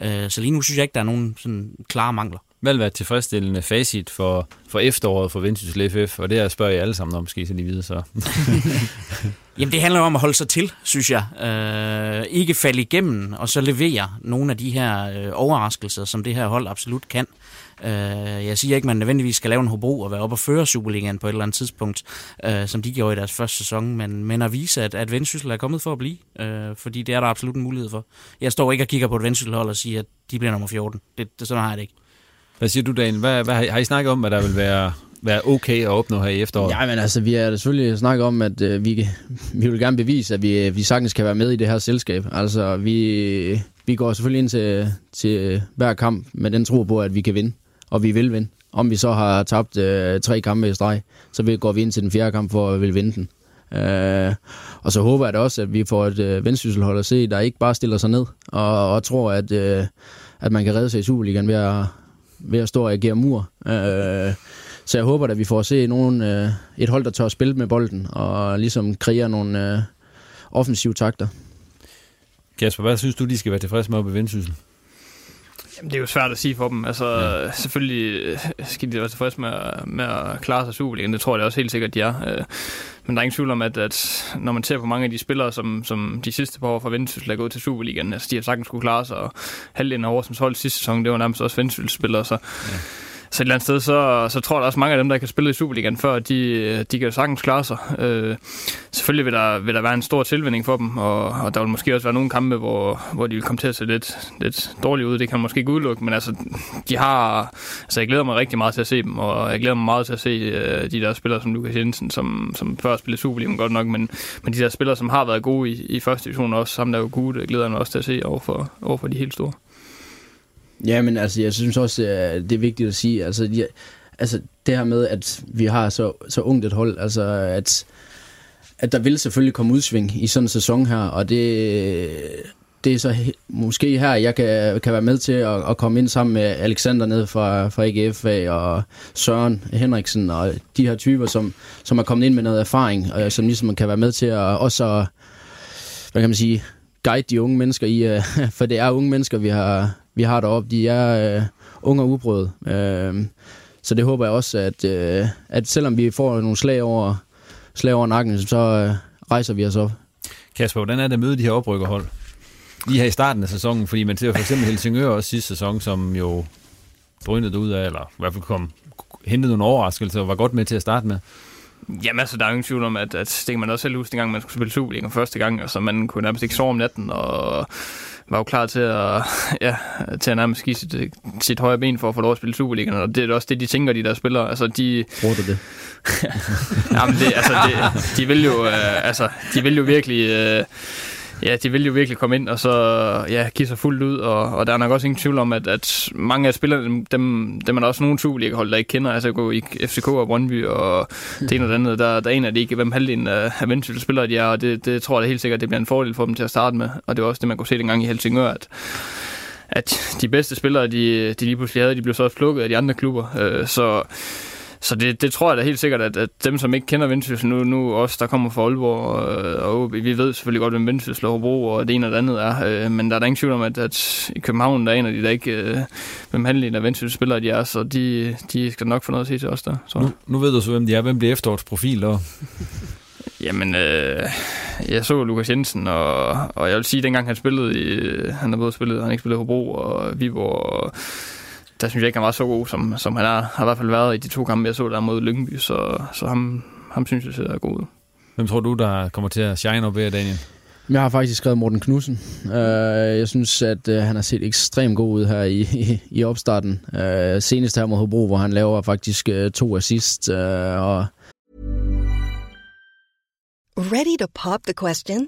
Øh, så lige nu synes jeg ikke, der er nogen sådan klare mangler. Hvad vil være tilfredsstillende facit for, for efteråret for Vendsyssel FF? Og det her spørger jeg alle sammen om, måske så de vide så. *laughs* Jamen det handler om at holde sig til, synes jeg. Øh, ikke falde igennem, og så levere nogle af de her øh, overraskelser, som det her hold absolut kan. Øh, jeg siger ikke, at man nødvendigvis skal lave en hobro og være oppe og føre Superligaen på et eller andet tidspunkt, øh, som de gjorde i deres første sæson, men, men at vise, at, at Vendsyssel er kommet for at blive, øh, fordi det er der absolut en mulighed for. Jeg står ikke og kigger på et Vendsyssel-hold og siger, at de bliver nummer 14. Det, det, sådan har jeg det ikke. Hvad siger du, Daniel? Hvad, hvad, har I- har I snakket om, hvad der vil være, være okay at opnå her i efteråret? Ja, men altså, vi har selvfølgelig snakket om, at øh, vi, vi vil gerne bevise, at vi, øh, vi sagtens kan være med i det her selskab. Altså, vi, vi går selvfølgelig ind til, til øh, hver kamp med den tro på, at vi kan vinde, og vi vil vinde. Om vi så har tabt øh, tre kampe i streg, så går vi ind til den fjerde kamp for at vil vinde den. Øh, og så håber jeg da også, at vi får et øh, vendsysselhold at se, der ikke bare stiller sig ned og, og tror, at, øh, at man kan redde sig i Superligaen ved at, ved at stå og agere mur. Øh, så jeg håber, at vi får at se nogen, øh, et hold, der tør at spille med bolden og ligesom kreere nogle øh, offensive takter. Kasper, hvad synes du, de skal være tilfredse med oppe i Vendsyssel? Jamen, det er jo svært at sige for dem. Altså, ja. selvfølgelig øh, skal de være tilfredse med, at- med at klare sig i Superligaen. Det tror jeg også helt sikkert, de er. Øh, Men der er ingen tvivl om, at, at når man ser på mange af de spillere, som, som de sidste par år fra Vendsyssel er gået til Superligaen, altså de har sagtens skulle klare sig, og halvdelen af Horsens hold sidste sæson, det var nærmest også Vendsyssel-spillere, så ja. Så et eller andet sted, så, så tror jeg der også mange af dem, der kan spille i Superligaen før, de, de kan jo sagtens klare sig. Øh, selvfølgelig vil der, vil der være en stor tilvænning for dem, og, og der vil måske også være nogle kampe, hvor, hvor de vil komme til at se lidt, lidt dårligt ud. Det kan man måske ikke udelukke, men altså, de har, altså, jeg glæder mig rigtig meget til at se dem, og jeg glæder mig meget til at se øh, de der spillere som Lukas Jensen, som, som før spillede Superligaen godt nok, men, men de der spillere, som har været gode i, i første division også, sammen der er jo gode, det glæder jeg mig også til at se overfor, for, de helt store. Ja, men altså, jeg synes også, at det er vigtigt at sige, altså, de, altså det her med, at vi har så, så ungt et hold, altså at, at der vil selvfølgelig komme udsving i sådan en sæson her, og det, det er så he- måske her, jeg kan, kan være med til at, at komme ind sammen med Alexander ned fra, fra AGF og Søren Henriksen, og de her typer, som, som er kommet ind med noget erfaring, og som ligesom kan være med til at også, hvad kan man sige, guide de unge mennesker i, øh, *laughs* for det er unge mennesker, vi har, vi har deroppe. De er øh, unge og ubrød. Øh, så det håber jeg også, at, øh, at selvom vi får nogle slag over, slag over nakken, så øh, rejser vi os op. Kasper, hvordan er det at møde de her oprykkerhold? Lige her i starten af sæsonen, fordi man ser for eksempel Helsingør også sidste sæson, som jo drønede ud af, eller i hvert fald kom, hentede nogle overraskelser og var godt med til at starte med. Jamen altså, der er ingen tvivl om, at, at det kan man også selv huske, dengang man skulle spille Superligaen første gang, altså man kunne nærmest ikke sove om natten, og var jo klar til at, *laughs* ja, til at nærmest give sit, sit højre ben for at få lov at spille Superligaen, og det er også det, de tænker, de der spillere. Altså, de... Tror du det? *laughs* Jamen, det, altså, det, de vil jo, øh, altså, de vil jo virkelig... Øh, Ja, de vil jo virkelig komme ind og så ja, give sig fuldt ud, og, og der er nok også ingen tvivl om, at, at mange af spillerne, dem, dem, er der også nogle Superliga-hold, der ikke kender, altså gå i FCK og Brøndby og det ene og det andet, der, der aner en af de ikke, hvem halvdelen af, af Vendsyssel spillere de er, og det, det tror jeg da helt sikkert, det bliver en fordel for dem til at starte med, og det var også det, man kunne se dengang i Helsingør, at at de bedste spillere, de, de lige pludselig havde, de blev så også plukket af de andre klubber. Øh, så så det, det tror jeg da helt sikkert, at, at dem, som ikke kender Vendsyssel nu, nu også der kommer fra Aalborg og, og vi ved selvfølgelig godt, hvem Vendsyssel og Hobro og det ene og det andet er. Øh, men der er der ingen tvivl om, at, at i København, der er en af de, der ikke, øh, hvem handelen af Vendsyssel spiller, de er, så de, de skal nok få noget at sige til os der. Så. Nu, nu ved du så, hvem de er. Hvem bliver efterårets profil der? *laughs* Jamen, øh, jeg så Lukas Jensen, og, og jeg vil sige, at dengang han spillede, i, han har både spillet, han ikke spillet Hobro og Viborg, og der synes jeg ikke, han var så god, som, som han er, har i hvert fald været i de to kampe, jeg så der mod Lyngby, så, så ham, ham synes jeg ser god ud. Hvem tror du, der kommer til at shine op ved, Daniel? Jeg har faktisk skrevet Morten Knudsen. Uh, jeg synes, at uh, han har set ekstremt god ud her i, i, i opstarten. Uh, senest her mod Hobro, hvor han laver faktisk to assist. Og Ready to pop the question?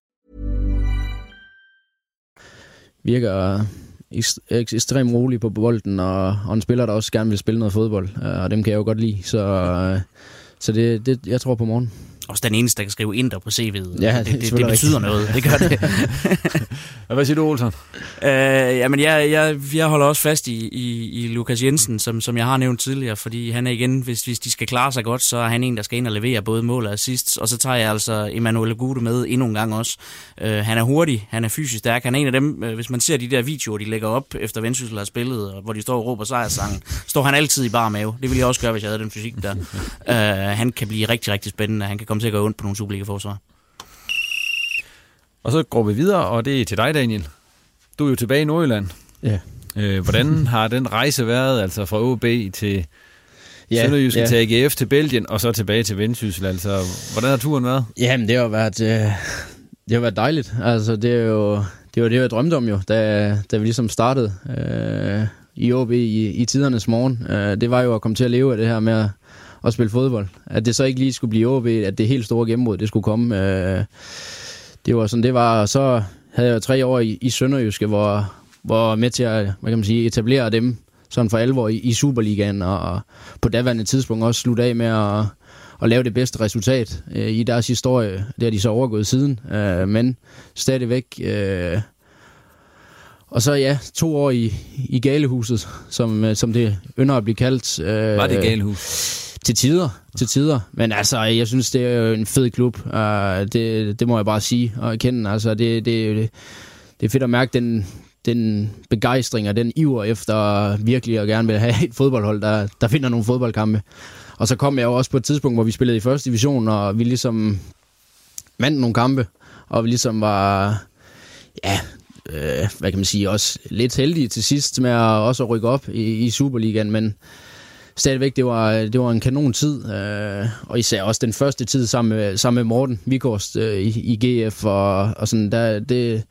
Virker ekstremt rolig på bolden, og, og en spiller, der også gerne vil spille noget fodbold, øh, og dem kan jeg jo godt lide. Så, øh, så det, det, jeg tror på morgen også den eneste, der kan skrive Inter på CV'et. Ja, det, det, det, det betyder noget. Det gør det. *laughs* Hvad siger du, Olsen? Øh, jamen, jeg, jeg, jeg holder også fast i, i, i Lukas Jensen, som, som jeg har nævnt tidligere, fordi han er igen, hvis, hvis de skal klare sig godt, så er han en, der skal ind og levere både mål og assist. Og så tager jeg altså Emanuele Gude med endnu en gang også. Øh, han er hurtig, han er fysisk stærk. Han er en af dem, øh, hvis man ser de der videoer, de lægger op efter Vendsyssel har spillet, hvor de står og råber sejrsangen, står han altid i bar mave. Det ville jeg også gøre, hvis jeg havde den fysik der. *laughs* øh, han kan blive rigtig, rigtig spændende. Han kan komme til at gå ondt på nogle Superliga-forsvar. Og så går vi videre, og det er til dig, Daniel. Du er jo tilbage i Nordjylland. Ja. Øh, hvordan har den rejse været, altså fra OB til ja, Sønderjyske ja. til AGF til Belgien, og så tilbage til Vendsyssel? Altså, hvordan har turen været? Jamen, det har været, øh, det har været dejligt. Altså, det er jo det, var det, jeg drømte om jo, da, da vi ligesom startede øh, i OB i, i tidernes morgen. Øh, det var jo at komme til at leve af det her med at, at spille fodbold. At det så ikke lige skulle blive OB, at det helt store gennembrud, det skulle komme. Øh, det var sådan, det var. Og så havde jeg tre år i, i Sønderjyske, hvor, hvor med til at hvad kan man sige, etablere dem sådan for alvor i, i Superligaen, og, og på daværende tidspunkt også slutte af med at, at lave det bedste resultat øh, i deres historie. Det har de så overgået siden, øh, men stadigvæk... Øh, og så ja, to år i, i Galehuset, som, som det ynder at blive kaldt. Øh, Var det Galehus? Til tider, til tider. Men altså, jeg synes, det er en fed klub. Uh, det, det må jeg bare sige og erkende. Altså, det, det, det er fedt at mærke den, den begejstring og den iver efter virkelig at gerne vil have et fodboldhold, der, der finder nogle fodboldkampe. Og så kom jeg jo også på et tidspunkt, hvor vi spillede i første division, og vi ligesom vandt nogle kampe, og vi ligesom var, ja, øh, hvad kan man sige, også lidt heldige til sidst med at også rykke op i, i Superligaen, men stadigvæk, det var, det var en kanon tid, øh, og især også den første tid sammen med, sammen med Morten Vigårst øh, i, i GF, og, og sådan, der, det,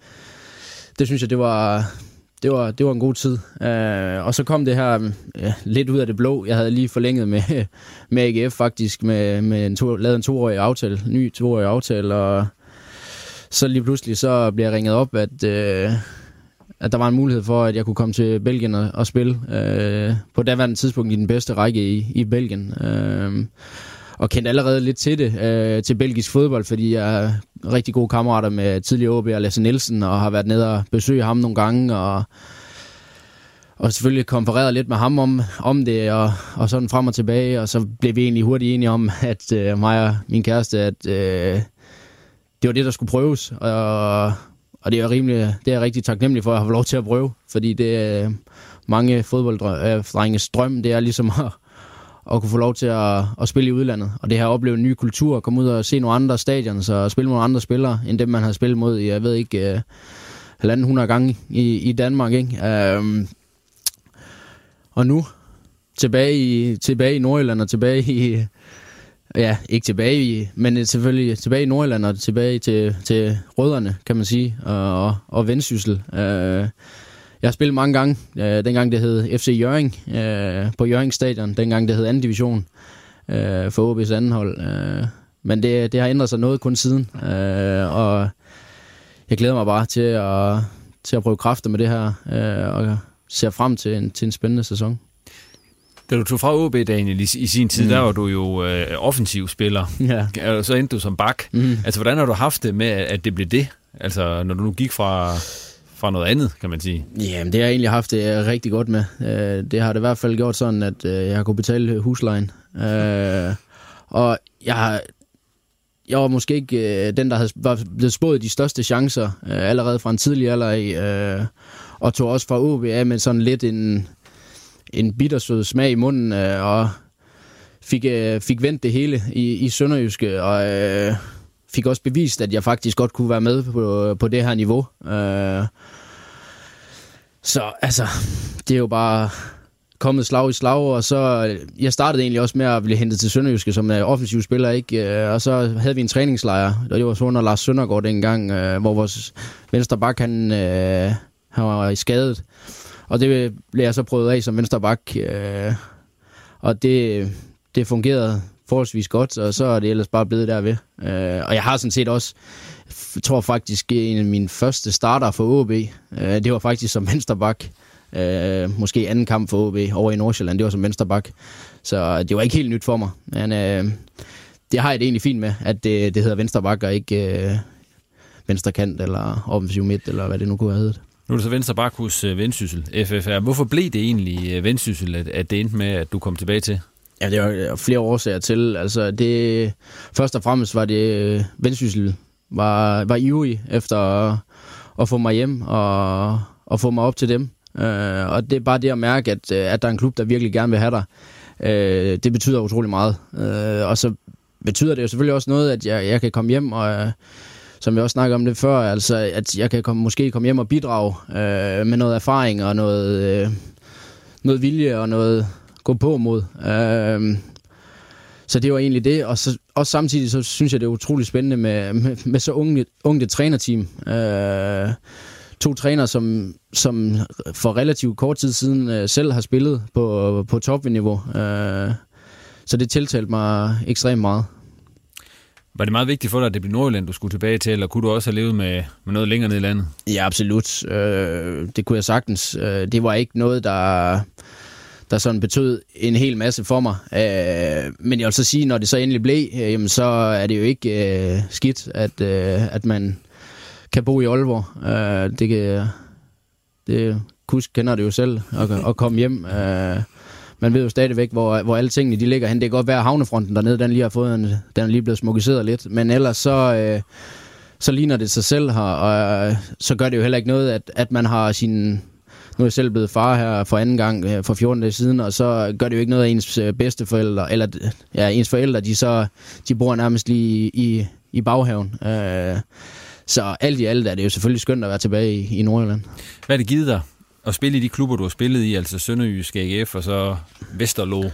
det synes jeg, det var, det var, det var en god tid. Øh, og så kom det her ja, lidt ud af det blå. Jeg havde lige forlænget med, *laughs* med AGF faktisk, med, med en to, lavet en toårig aftale, ny toårig aftale, og så lige pludselig så blev jeg ringet op, at, øh, at der var en mulighed for, at jeg kunne komme til Belgien og, og spille øh, på daværende tidspunkt i den bedste række i, i Belgien. Øh, og kendte allerede lidt til det, øh, til belgisk fodbold, fordi jeg er rigtig gode kammerater med tidligere OB og Lasse Nielsen, og har været nede og besøge ham nogle gange, og, og selvfølgelig konfereret lidt med ham om, om det, og, og sådan frem og tilbage, og så blev vi egentlig hurtigt enige om, at øh, mig og min kæreste, at øh, det var det, der skulle prøves, og, og det er, rimelig, det er jeg rigtig taknemmelig for at har lov til at prøve, fordi det er mange øh, fodbolddrenges drøm, det er ligesom *laughs* at, at kunne få lov til at, at spille i udlandet. Og det har oplevet en ny kultur, komme ud og se nogle andre stadion, så spille nogle andre spillere, end dem man har spillet mod, jeg ved ikke, uh, halvanden hundrede gange i, i Danmark. Ikke? Um, og nu, tilbage i, tilbage i Nordjylland og tilbage i, ja, ikke tilbage i, men øh, selvfølgelig tilbage i Nordjylland og tilbage til, til rødderne, kan man sige, og, og vendsyssel. Øh, Jeg har spillet mange gange. Øh, dengang det hed FC Jøring øh, på Jøring Stadion. Dengang det hed anden division øh, for OB's anden hold. Øh, men det, det har ændret sig noget kun siden. Øh, og jeg glæder mig bare til at, til at prøve kræfter med det her. Øh, og ser frem til en, til en spændende sæson. Da du tog fra OB, Daniel, i, i sin tid, mm. der var du jo øh, offensiv spiller. Ja. Og så endte du som bak. Mm. Altså, hvordan har du haft det med, at det blev det? Altså, når du nu gik fra, fra noget andet, kan man sige. Jamen, det har jeg egentlig haft det rigtig godt med. Øh, det har det i hvert fald gjort sådan, at øh, jeg har kunne betale huslejen. Øh, og jeg har jeg var måske ikke øh, den, der havde, var blevet spået de største chancer øh, allerede fra en tidlig alder af, øh, og tog også fra OB af med sådan lidt en, en bittersød smag i munden, øh, og fik, øh, fik vendt det hele i, i Sønderjyske, og øh, fik også bevist, at jeg faktisk godt kunne være med på, på det her niveau. Øh, så altså, det er jo bare kommet slag i slag, og så, øh, jeg startede egentlig også med at blive hentet til Sønderjyske som uh, offensiv spiller, ikke? Uh, og så havde vi en træningslejr, og det var så under Lars Søndergaard dengang, uh, hvor vores venstre bak, han, han var skadet. Og det blev jeg så prøvet af som venstre bak, uh, øh, og det, det fungerede forholdsvis godt, og så er det ellers bare blevet derved. Uh, og jeg har sådan set også, tror faktisk, en af mine første starter for OB, øh, det var faktisk som venstre bak. Øh, måske anden kamp for OB over i Nordsjælland, det var som vensterbak. Så det var ikke helt nyt for mig. Men øh, det har jeg det egentlig fint med, at det, det hedder vensterbak og ikke øh, venstrekant eller offensiv midt, eller hvad det nu kunne have heddet. Nu er det så Venstre Bakhus øh, Vendsyssel FFR. Hvorfor blev det egentlig øh, Vendsyssel, at, det endte med, at du kom tilbage til? Ja, det var øh, flere årsager til. Altså, det, først og fremmest var det, Vendsyssel var, var ivrig efter at, at få mig hjem og, og få mig op til dem. Øh, og det er bare det at mærke, at, at der er en klub, der virkelig gerne vil have dig. Øh, det betyder utrolig meget. Øh, og så betyder det jo selvfølgelig også noget, at jeg, jeg kan komme hjem og... Som vi også snakkede om det før, altså at jeg kan komme, måske komme hjem og bidrage øh, med noget erfaring og noget, øh, noget vilje og noget gå på mod. Øh, så det var egentlig det, og så, også samtidig så synes jeg, det er utrolig spændende med, med, med så unge, unge trænerteam. Øh, to træner, som, som for relativt kort tid siden øh, selv har spillet på, på topniveau. Øh, så det tiltalte mig ekstremt meget. Var det meget vigtigt for dig, at det blev Nordjylland, du skulle tilbage til, eller kunne du også have levet med, med noget længere ned i landet? Ja, absolut. Øh, det kunne jeg sagtens. Øh, det var ikke noget, der, der sådan betød en hel masse for mig. Øh, men jeg vil så sige, når det så endelig blev, øh, jamen, så er det jo ikke øh, skidt, at, øh, at man kan bo i Aalborg. Øh, det kan, det, Kusk kender det jo selv, at, at komme hjem. Øh, man ved jo stadigvæk, hvor, hvor alle tingene de ligger hen. Det kan godt være, at havnefronten dernede, den lige har fået en, den er lige blevet smukkiseret lidt. Men ellers så, øh, så ligner det sig selv her, og øh, så gør det jo heller ikke noget, at, at man har sin... Nu er jeg selv blevet far her for anden gang øh, for 14 dage siden, og så gør det jo ikke noget af ens øh, bedsteforældre, eller ja, ens forældre, de så de bor nærmest lige i, i, i baghaven. Øh, så alt i alt er det jo selvfølgelig skønt at være tilbage i, i Nordjylland. Hvad er det givet dig at spille i de klubber, du har spillet i, altså Sønderjysk AGF og så Vesterlo?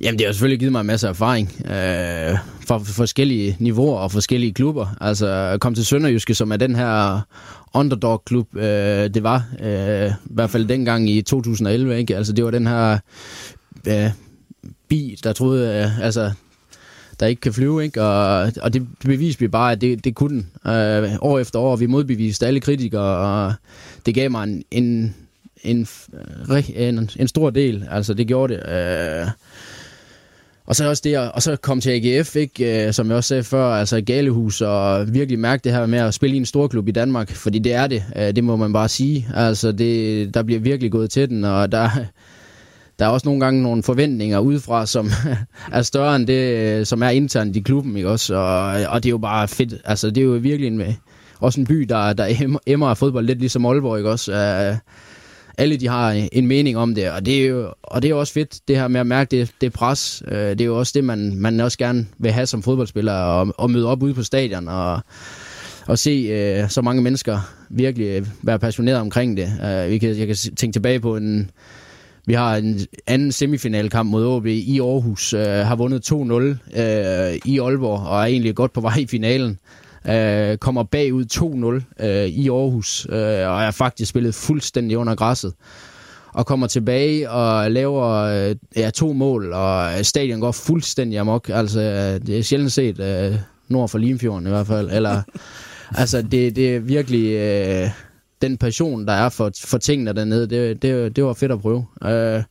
Jamen, det har selvfølgelig givet mig en masse erfaring øh, fra forskellige niveauer og forskellige klubber. Altså, at komme til Sønderjyske, som er den her underdog-klub, øh, det var øh, i hvert fald dengang i 2011, ikke? Altså, det var den her øh, bi, der troede, øh, altså, der ikke kan flyve, ikke? Og, og det beviste vi bare, at det, det kunne den. Øh, år efter år, vi modbeviste alle kritikere, og det gav mig en, en, en, øh, en, en stor del. Altså, det gjorde det. Øh, og så også det, og så kom til AGF, ikke, øh, som jeg også sagde før, altså galehus, og virkelig mærke det her med at spille i en stor klub i Danmark, fordi det er det, øh, det må man bare sige. Altså, det, der bliver virkelig gået til den, og der, der er også nogle gange nogle forventninger udefra, som *laughs* er større end det, som er internt i klubben, ikke også? Og, og det er jo bare fedt. Altså, det er jo virkelig en, også en by, der, der emmer af fodbold, lidt ligesom Aalborg, ikke også? Alle de har en mening om det, og det er jo, og det er også fedt, det her med at mærke det, det pres. Øh, det er jo også det, man, man også gerne vil have som fodboldspiller, og, og møde op ude på stadion, og, og se øh, så mange mennesker virkelig øh, være passioneret omkring det. Øh, vi kan, jeg kan tænke tilbage på en vi har en anden semifinalkamp mod AB i Aarhus, øh, har vundet 2-0 øh, i Aalborg, og er egentlig godt på vej i finalen. Øh, kommer bagud 2-0 øh, i Aarhus, øh, og er faktisk spillet fuldstændig under græsset. Og kommer tilbage og laver øh, ja, to mål, og stadion går fuldstændig amok. Altså, øh, det er sjældent set øh, nord for Limfjorden i hvert fald. Eller, *laughs* altså, det, det er virkelig... Øh, den passion, der er for, for tingene dernede, det, det, det var fedt at prøve. Øh,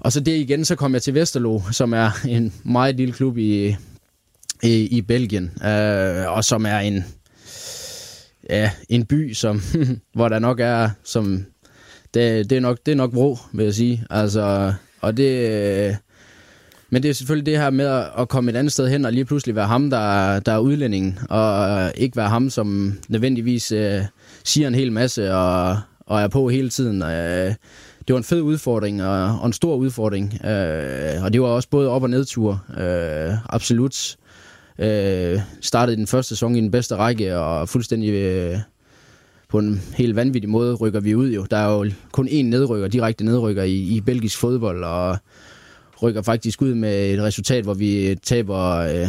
og så det igen, så kom jeg til Vesterlo, som er en meget lille klub i, i, i Belgien, øh, og som er en, ja, en by, som, *laughs* hvor der nok er, som, det, det, er nok, det er nok vrå, vil jeg sige. Altså, og det, øh, men det er selvfølgelig det her med at komme et andet sted hen, og lige pludselig være ham, der, der er udlændingen, og ikke være ham, som nødvendigvis øh, siger en hel masse, og, og er på hele tiden. Øh, det var en fed udfordring, og, og en stor udfordring, øh, og det var også både op- og nedtur, øh, absolut. Øh, startede den første sæson i den bedste række, og fuldstændig øh, på en helt vanvittig måde rykker vi ud jo. Der er jo kun én nedrykker, direkte nedrykker i, i belgisk fodbold, og rykker faktisk ud med et resultat, hvor vi taber... Øh,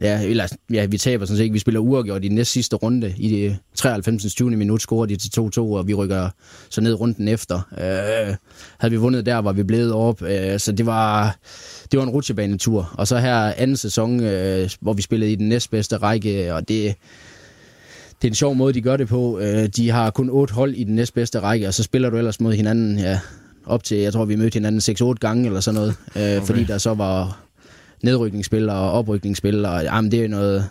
ja, eller, ja, vi taber sådan set ikke. Vi spiller uafgjort i den næste sidste runde. I det 93. 20. minut scorer de til 2-2, og vi rykker så ned runden efter. Øh, havde vi vundet der, var vi blevet op. Øh, så det var, det var en rutsjebanetur. Og så her anden sæson, øh, hvor vi spillede i den næstbedste række, og det det er en sjov måde, de gør det på. Øh, de har kun otte hold i den næstbedste række, og så spiller du ellers mod hinanden ja, op til, jeg tror, vi mødte hinanden 6-8 gange eller sådan noget. Øh, okay. Fordi der så var nedrykningsspil og oprykningsspil, og jamen, det er noget...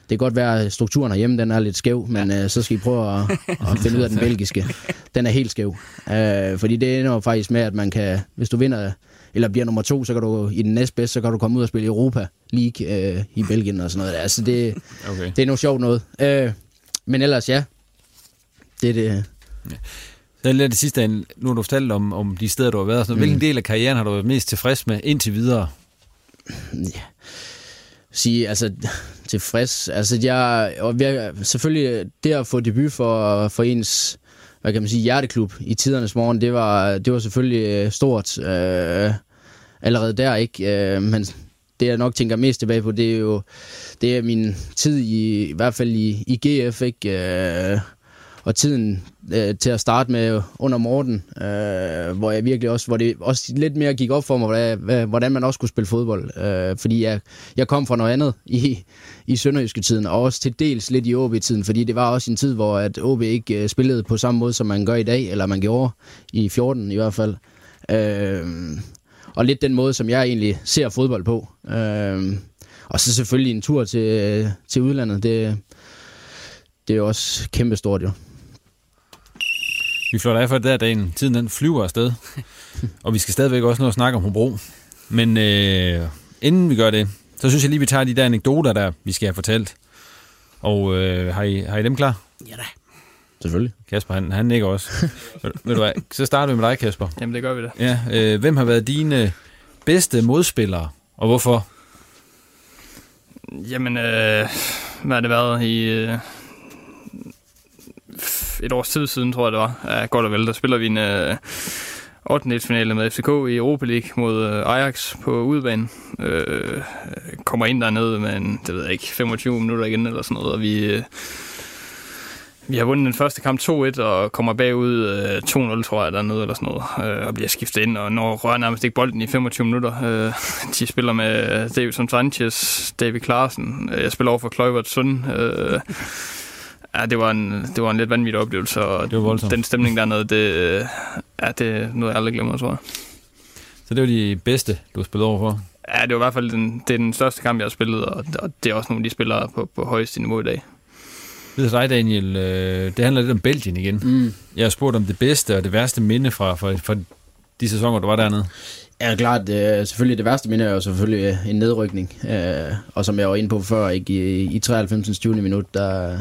Det kan godt være, at strukturen herhjemme den er lidt skæv, men ja. øh, så skal I prøve at, at *laughs* finde ud af den belgiske. Den er helt skæv. Øh, fordi det ender faktisk med, at man kan, hvis du vinder eller bliver nummer to, så kan du i den næstbedste, så kan du komme ud og spille Europa League øh, i Belgien og sådan noget. Altså det, okay. det er noget sjovt noget. Øh, men ellers ja, det er det. Ja. Så er det sidste, nu har du fortalt om, om de steder, du har været. Så, mm. Hvilken del af karrieren har du været mest tilfreds med indtil videre? Ja. Sige, altså tilfreds. Altså jeg, og jeg, selvfølgelig det at få debut for, for ens hvad kan man sige, hjerteklub i tidernes morgen, det var, det var selvfølgelig øh, stort øh, allerede der, ikke? Øh, men det jeg nok tænker mest tilbage på, det er jo det er min tid i, i hvert fald i, i GF, ikke? Øh, og tiden øh, til at starte med under Morten, øh, hvor jeg virkelig også, hvor det også lidt mere gik op for mig, hvordan, hvordan man også kunne spille fodbold. Øh, fordi jeg, jeg kom fra noget andet i, i Sønderjyske tiden, og også til dels lidt i OB-tiden, fordi det var også en tid, hvor at OB ikke øh, spillede på samme måde, som man gør i dag, eller man gjorde i 14 i hvert fald. Øh, og lidt den måde, som jeg egentlig ser fodbold på. Øh, og så selvfølgelig en tur til, øh, til udlandet, det, det er også kæmpestort jo. Vi flår af for der dagen. Tiden den flyver afsted. og vi skal stadigvæk også nå at snakke om Hobro. Men øh, inden vi gør det, så synes jeg lige, vi tager de der anekdoter, der vi skal have fortalt. Og øh, har, I, har I dem klar? Ja da. Selvfølgelig. Kasper, han, han nikker også. ved, ved du hvad, så starter vi med dig, Kasper. Jamen, det gør vi da. Ja, øh, hvem har været dine bedste modspillere, og hvorfor? Jamen, øh, hvad har det været i... Øh, et års tid siden, tror jeg det var, ja, godt og vel, der spiller vi en øh, 8. finale med FCK i Europa League mod øh, Ajax på udebane. Øh, kommer ind dernede med en, det ved jeg ikke, 25 minutter igen eller sådan noget, og vi... Øh, vi har vundet den første kamp 2-1 og kommer bagud øh, 2-0, tror jeg, dernede eller sådan noget, øh, og bliver skiftet ind, og når rører nærmest ikke bolden i 25 minutter. Øh, de spiller med øh, Davidson Sanchez, David Klaasen, øh, jeg spiller over for Kløjvert Sund, øh, Ja, det var en, det var en lidt vanvittig oplevelse, og det var den stemning dernede, det, ja, det er noget, jeg aldrig glemmer, tror jeg. Så det var de bedste, du har spillet over for? Ja, det var i hvert fald den, det er den største kamp, jeg har spillet, og, og det er også nogle af de spillere på, på højeste niveau i dag. Det er dig, Daniel. Øh, det handler lidt om Belgien igen. Mm. Jeg har spurgt om det bedste og det værste minde fra, fra, fra de sæsoner, du var dernede. Ja, klart. Øh, selvfølgelig det værste minde er jo selvfølgelig øh, en nedrykning. Øh, og som jeg var inde på før, ikke, i, i 93. 20. minut, der,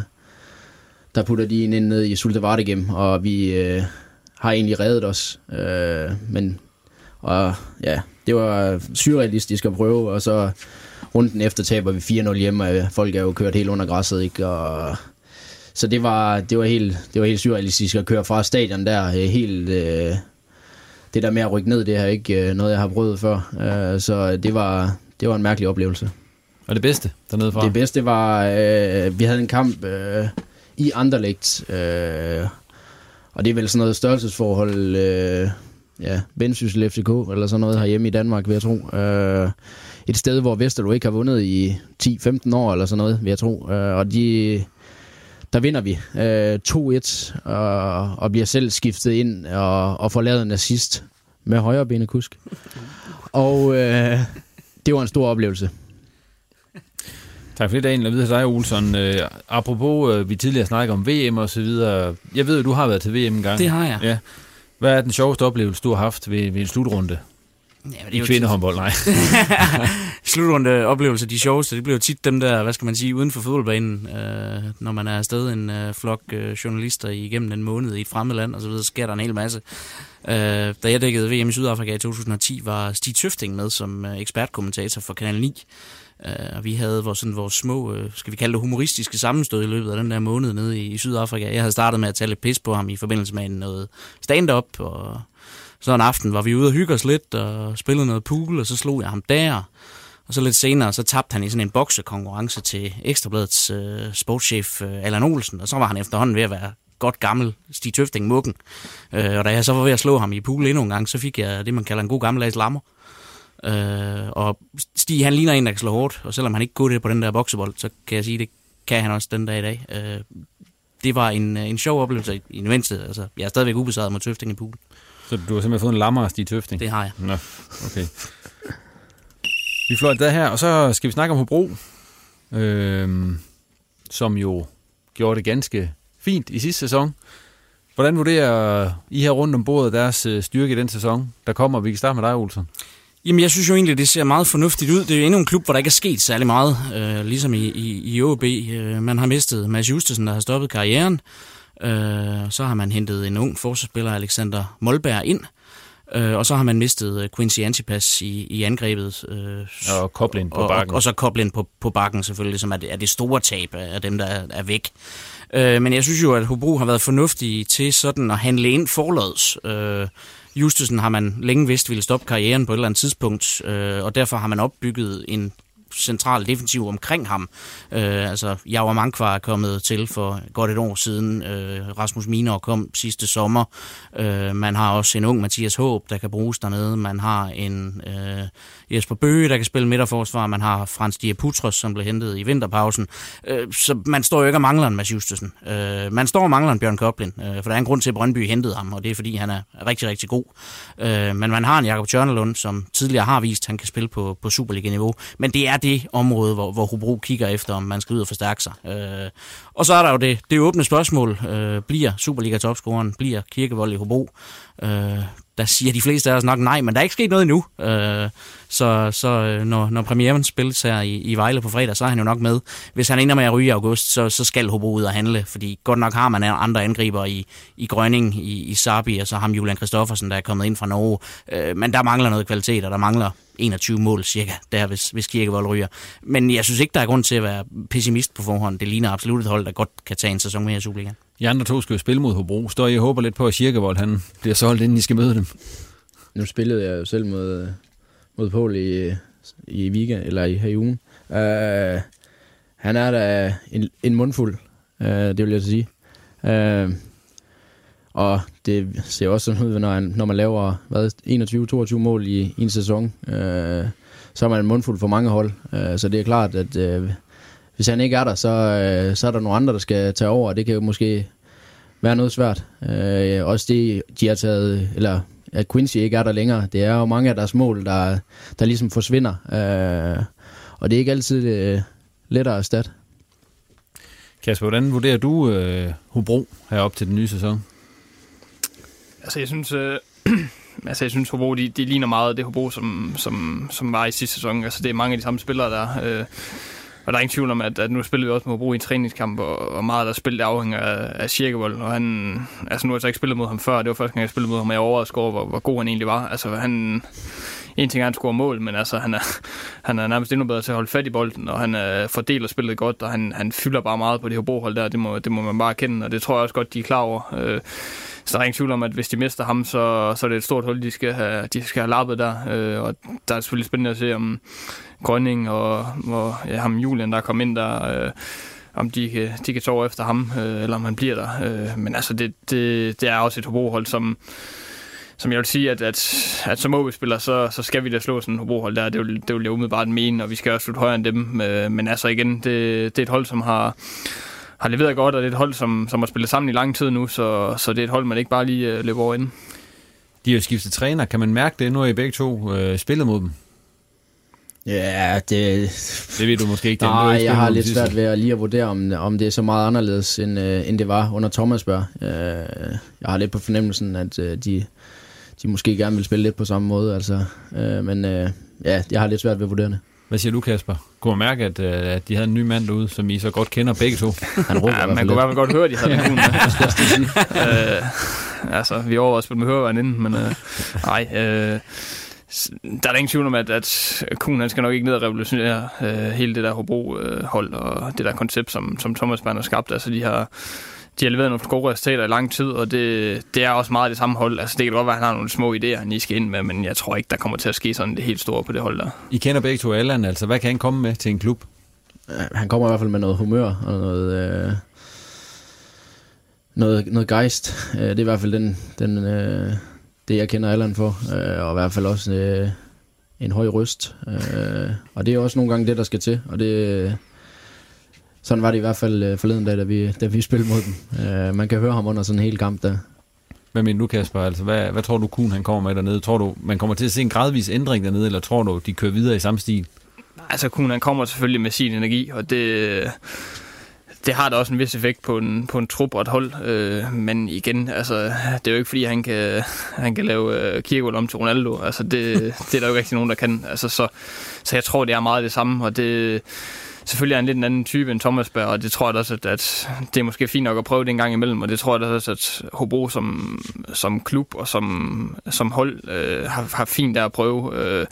der putter de en ind ned i Sulte Vardegem, og vi øh, har egentlig reddet os. Øh, men og, ja, det var surrealistisk at prøve, og så runden efter taber vi 4-0 hjemme, og folk er jo kørt helt under græsset, ikke? Og, så det var, det, var helt, det var helt surrealistisk at køre fra stadion der, øh, helt... Øh, det der med at rykke ned, det er ikke øh, noget, jeg har prøvet før. Øh, så det var, det var en mærkelig oplevelse. Og det bedste dernede fra? Det bedste var, øh, vi havde en kamp øh, i Anderlecht, øh, og det er vel sådan noget størrelsesforhold, øh, ja, Vendsyssel FCK, eller sådan noget herhjemme i Danmark, vil jeg tro. Øh, et sted, hvor Vesterlo ikke har vundet i 10-15 år, eller sådan noget, vil jeg tro. Øh, og de, der vinder vi øh, 2-1, og, og bliver selv skiftet ind, og, og får lavet en assist med højre benekusk. Og øh, det var en stor oplevelse. Tak for det, Daniel. Og videre til dig, Olsson. Øh, apropos, øh, vi tidligere snakkede om VM og så videre. Jeg ved, at du har været til VM en gang. Det har jeg. Ja. Hvad er den sjoveste oplevelse, du har haft ved, ved en slutrunde? Ja, men det er I kvindehåndbold, nej. *laughs* Slutrunde oplevelser, de sjoveste, det bliver tit dem der, hvad skal man sige, uden for fodboldbanen, øh, når man er afsted en øh, flok øh, journalister igennem en måned i et fremmed land, og så videre, så sker der en hel masse. Øh, da jeg dækkede VM i Sydafrika i 2010, var Stig Tøfting med som øh, ekspertkommentator for Kanal 9. Uh, og vi havde vores, sådan, vores små, uh, skal vi kalde det humoristiske sammenstød i løbet af den der måned nede i, i Sydafrika. Jeg havde startet med at tage lidt pis på ham i forbindelse med noget stand-up, og så en aften var vi ude og hygge os lidt, og spillede noget pool, og så slog jeg ham der. Og så lidt senere, så tabte han i sådan en boksekonkurrence til Ekstrabladets øh, sportschef øh, Allan Olsen, og så var han efterhånden ved at være godt gammel Stig Tøfting Mukken. Øh, og da jeg så var ved at slå ham i pool endnu en gang, så fik jeg det, man kalder en god gammeldags lammer. Øh, og Stig, han ligner en, der kan slå hårdt, og selvom han ikke går det på den der boksebold, så kan jeg sige, det kan han også den dag i dag. Øh, det var en, en sjov oplevelse i det mindste. Altså, jeg er stadigvæk ubesejret mod Tøfting i pool. Så du har simpelthen fået en lammer af Stig Tøfting? Det har jeg. Nå, okay. Vi fløjte der her, og så skal vi snakke om Hobro, øh, som jo gjorde det ganske fint i sidste sæson. Hvordan vurderer I her rundt om bordet deres øh, styrke i den sæson, der kommer? Vi kan starte med dig, Olsen. Jamen, jeg synes jo egentlig, det ser meget fornuftigt ud. Det er jo endnu en klub, hvor der ikke er sket særlig meget, øh, ligesom i, i, i OB. Øh, man har mistet Mads Justesen, der har stoppet karrieren. Øh, så har man hentet en ung forsvarsspiller, Alexander Molberg, ind. Øh, og så har man mistet øh, Quincy Antipas i, i angrebet. Øh, og Koblin på bakken. Og, og så Koblin på, på bakken selvfølgelig, som er det, er det store tab af dem, der er, er væk. Øh, men jeg synes jo, at Hobro har været fornuftige til sådan at handle ind forlods. Øh, Justesen har man længe vidst ville stoppe karrieren på et eller andet tidspunkt, øh, og derfor har man opbygget en central defensiv omkring ham. Øh, altså, Javar Mankvar er kommet til for godt et år siden. Øh, Rasmus Minor kom sidste sommer. Øh, man har også en ung Mathias Håb, der kan bruges dernede. Man har en øh, Jesper Bøge, der kan spille midterforsvar. Man har Frans Diaputros, som blev hentet i vinterpausen. Øh, så man står jo ikke og mangler en Mads Justesen. Øh, man står og mangler en Bjørn Koblin, øh, for der er en grund til, at Brøndby hentede ham, og det er, fordi han er rigtig, rigtig god. Øh, men man har en Jakob Tjørnelund, som tidligere har vist, at han kan spille på, på Superliga-niveau. Men det er det område, hvor, hvor Hobro kigger efter, om man skal ud og forstærke sig. Øh, og så er der jo det, det åbne spørgsmål. Øh, bliver Superliga-topscoren, bliver Kirkevold i Hobro? Øh, der siger de fleste af os nok nej, men der er ikke sket noget endnu. Øh, så så øh, når, når premieren spilles her i, i Vejle på fredag, så er han jo nok med. Hvis han ender med at ryge i august, så, så skal Hobro ud og handle, fordi godt nok har man andre angriber i, i Grønning, i, i Sabi, og så ham Julian Kristoffersen, der er kommet ind fra Norge. Øh, men der mangler noget kvalitet, og der mangler 21 mål cirka, der hvis, hvis Kirkevold ryger. Men jeg synes ikke, der er grund til at være pessimist på forhånd. Det ligner absolut et hold, der godt kan tage en sæson mere i Superligaen. I andre to skal jo spille mod Hobro. Står I og håber lidt på, at Kirkevold han bliver solgt, inden I skal møde dem? Nu spillede jeg jo selv mod, øh, mod Paul i, øh, i weekend, eller i her i ugen. Uh, han er da en, en mundfuld, uh, det vil jeg sige. Uh, og det ser også sådan ud, når, han, når man laver 21-22 mål i, i en sæson. Uh, så er man en mundfuld for mange hold. Uh, så det er klart, at uh, hvis han ikke er der, så, uh, så er der nogle andre, der skal tage over, og det kan jo måske være noget svært. Uh, også det, de har taget, eller at Quincy ikke er der længere. Det er jo mange af deres mål, der, der ligesom forsvinder. Øh, og det er ikke altid øh, lettere at erstatte. Kasper, hvordan vurderer du øh, Hobro herop til den nye sæson? Altså, jeg synes... Øh *clears throat* altså jeg synes, Hobro, de, de ligner meget det Hobro, som, som, som var i sidste sæson. Altså det er mange af de samme spillere, der øh, og der er ingen tvivl om, at, at nu spiller vi også med Hobro i en træningskamp, og, og meget af der spillet afhænger af, af Kirkevold. Og han, altså nu har jeg så ikke spillet mod ham før, det var første gang, jeg spillede mod ham, og jeg overrasket over, hvor, hvor god han egentlig var. Altså han, en ting er, at han scorer mål, men altså, han, er, han er nærmest endnu bedre til at holde fat i bolden, og han er, fordeler spillet godt, og han, han fylder bare meget på det her brohold der, det må, det må man bare kende, og det tror jeg også godt, de er klar over. Øh, så der er ingen tvivl om, at hvis de mister ham, så, så er det et stort hul, de skal have, de skal have lappet der. Øh, og der er selvfølgelig spændende at se, om Grønning og, og ja, ham Julian, der kom ind der, øh, om de kan, de kan tage efter ham, øh, eller om han bliver der. Øh, men altså, det, det, det er også et Hobrohold, som, som jeg vil sige, at, at, at som OB-spiller, så, så skal vi da slå sådan en Hobrohold der. Det vil, det vil jeg umiddelbart mene, og vi skal også slutte højere end dem. Øh, men altså igen, det, det er et hold, som har, har leveret godt, og det er et hold, som, som har spillet sammen i lang tid nu, så, så det er et hold, man ikke bare lige øh, løber over inden. De har skiftet træner. Kan man mærke det, nu er I begge to øh, spillet mod dem? Ja, det... Det ved du måske ikke. Nej, jeg har lidt svært ved at lige at vurdere, om, om det er så meget anderledes, end, øh, end det var under Thomasberg. Øh, jeg har lidt på fornemmelsen, at øh, de, de måske gerne vil spille lidt på samme måde. Altså, øh, men øh, ja, jeg har lidt svært ved at vurdere det. Hvad siger du, Kasper? Kunne man mærke, at, øh, at de havde en ny mand derude, som I så godt kender begge to? *laughs* Han råber ja, man kunne i hvert fald godt høre, at de havde en hund *laughs* øh, altså, vi overvejede at spille med hørevejen inden, men øh, nej, øh, der er der ingen tvivl om, at, at Kuhn han skal nok ikke ned og revolutionere øh, hele det der Hobro-hold øh, og det der koncept, som, som Thomas Bern har skabt. Altså, de har, de har leveret nogle gode resultater i lang tid, og det, det er også meget det samme hold. Altså, det kan godt være, at han har nogle små idéer, han lige skal ind med, men jeg tror ikke, der kommer til at ske sådan det helt store på det hold der. I kender begge to Allan, altså hvad kan han komme med til en klub? Han kommer i hvert fald med noget humør og noget... Øh noget, noget gejst. Øh, det er i hvert fald den, den, øh, det, jeg kender Allan for, øh, og i hvert fald også øh, en høj røst. Øh, og det er også nogle gange det, der skal til, og det, sådan var det i hvert fald øh, forleden dag, da vi, da vi spillede mod dem. Øh, man kan høre ham under sådan en hel kamp der. Hvad mener du, Kasper? Altså, hvad, hvad tror du, Kuhn han kommer med dernede? Tror du, man kommer til at se en gradvis ændring dernede, eller tror du, de kører videre i samme stil? Altså, Kuhn han kommer selvfølgelig med sin energi, og det det har da også en vis effekt på en, på en trup og et hold. Øh, men igen, altså, det er jo ikke fordi, han kan, han kan lave øh, Kirkevold om til Ronaldo. Altså, det, *laughs* det er der jo ikke rigtig nogen, der kan. Altså, så, så jeg tror, det er meget det samme, og det selvfølgelig er han lidt en anden type end Thomas Berg, og det tror jeg også, at, at det er måske fint nok at prøve det en gang imellem, og det tror jeg også, at Hobro som, som klub og som, som hold øh, har, har fint der at prøve. Øh,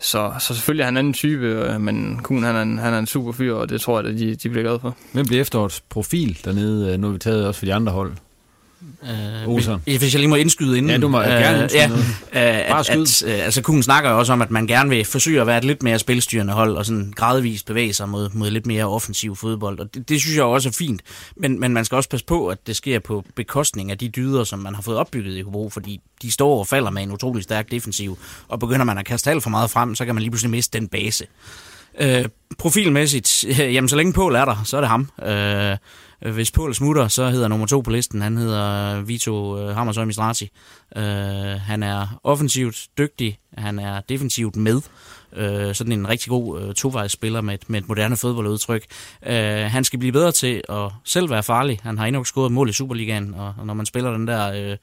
så, så selvfølgelig er han en anden type, øh, men Kuhn han er en, han er en super fyr, og det tror jeg, at de, de bliver glade for. Hvem bliver efterårets profil dernede? Øh, nu har vi taget også for de andre hold. Uh, Olsen. Hvis jeg lige må indskyde inden. Ja, du må uh, gerne indskyde ja, uh, Bare at, at, uh, altså, Kuhn snakker jo også om, at man gerne vil forsøge at være et lidt mere spilstyrende hold, og sådan gradvist bevæge sig mod, mod lidt mere offensiv fodbold. Og det, det synes jeg også er fint. Men, men man skal også passe på, at det sker på bekostning af de dyder, som man har fået opbygget i Hobro, fordi de står og falder med en utrolig stærk defensiv, og begynder man at kaste alt for meget frem, så kan man lige pludselig miste den base. Uh, profilmæssigt, *laughs* jamen så længe Pål er der, så er det ham. Uh, Øh, hvis Pål smutter, så hedder nummer to på listen, han hedder øh, Vito øh, Hammershøi Mistrati. Øh, han er offensivt dygtig, han er defensivt med. Øh, sådan en rigtig god øh, tovejsspiller med et, med et moderne fodboldudtryk. Øh, han skal blive bedre til at selv være farlig. Han har endnu scoret mål i Superligaen, og, og når man spiller den der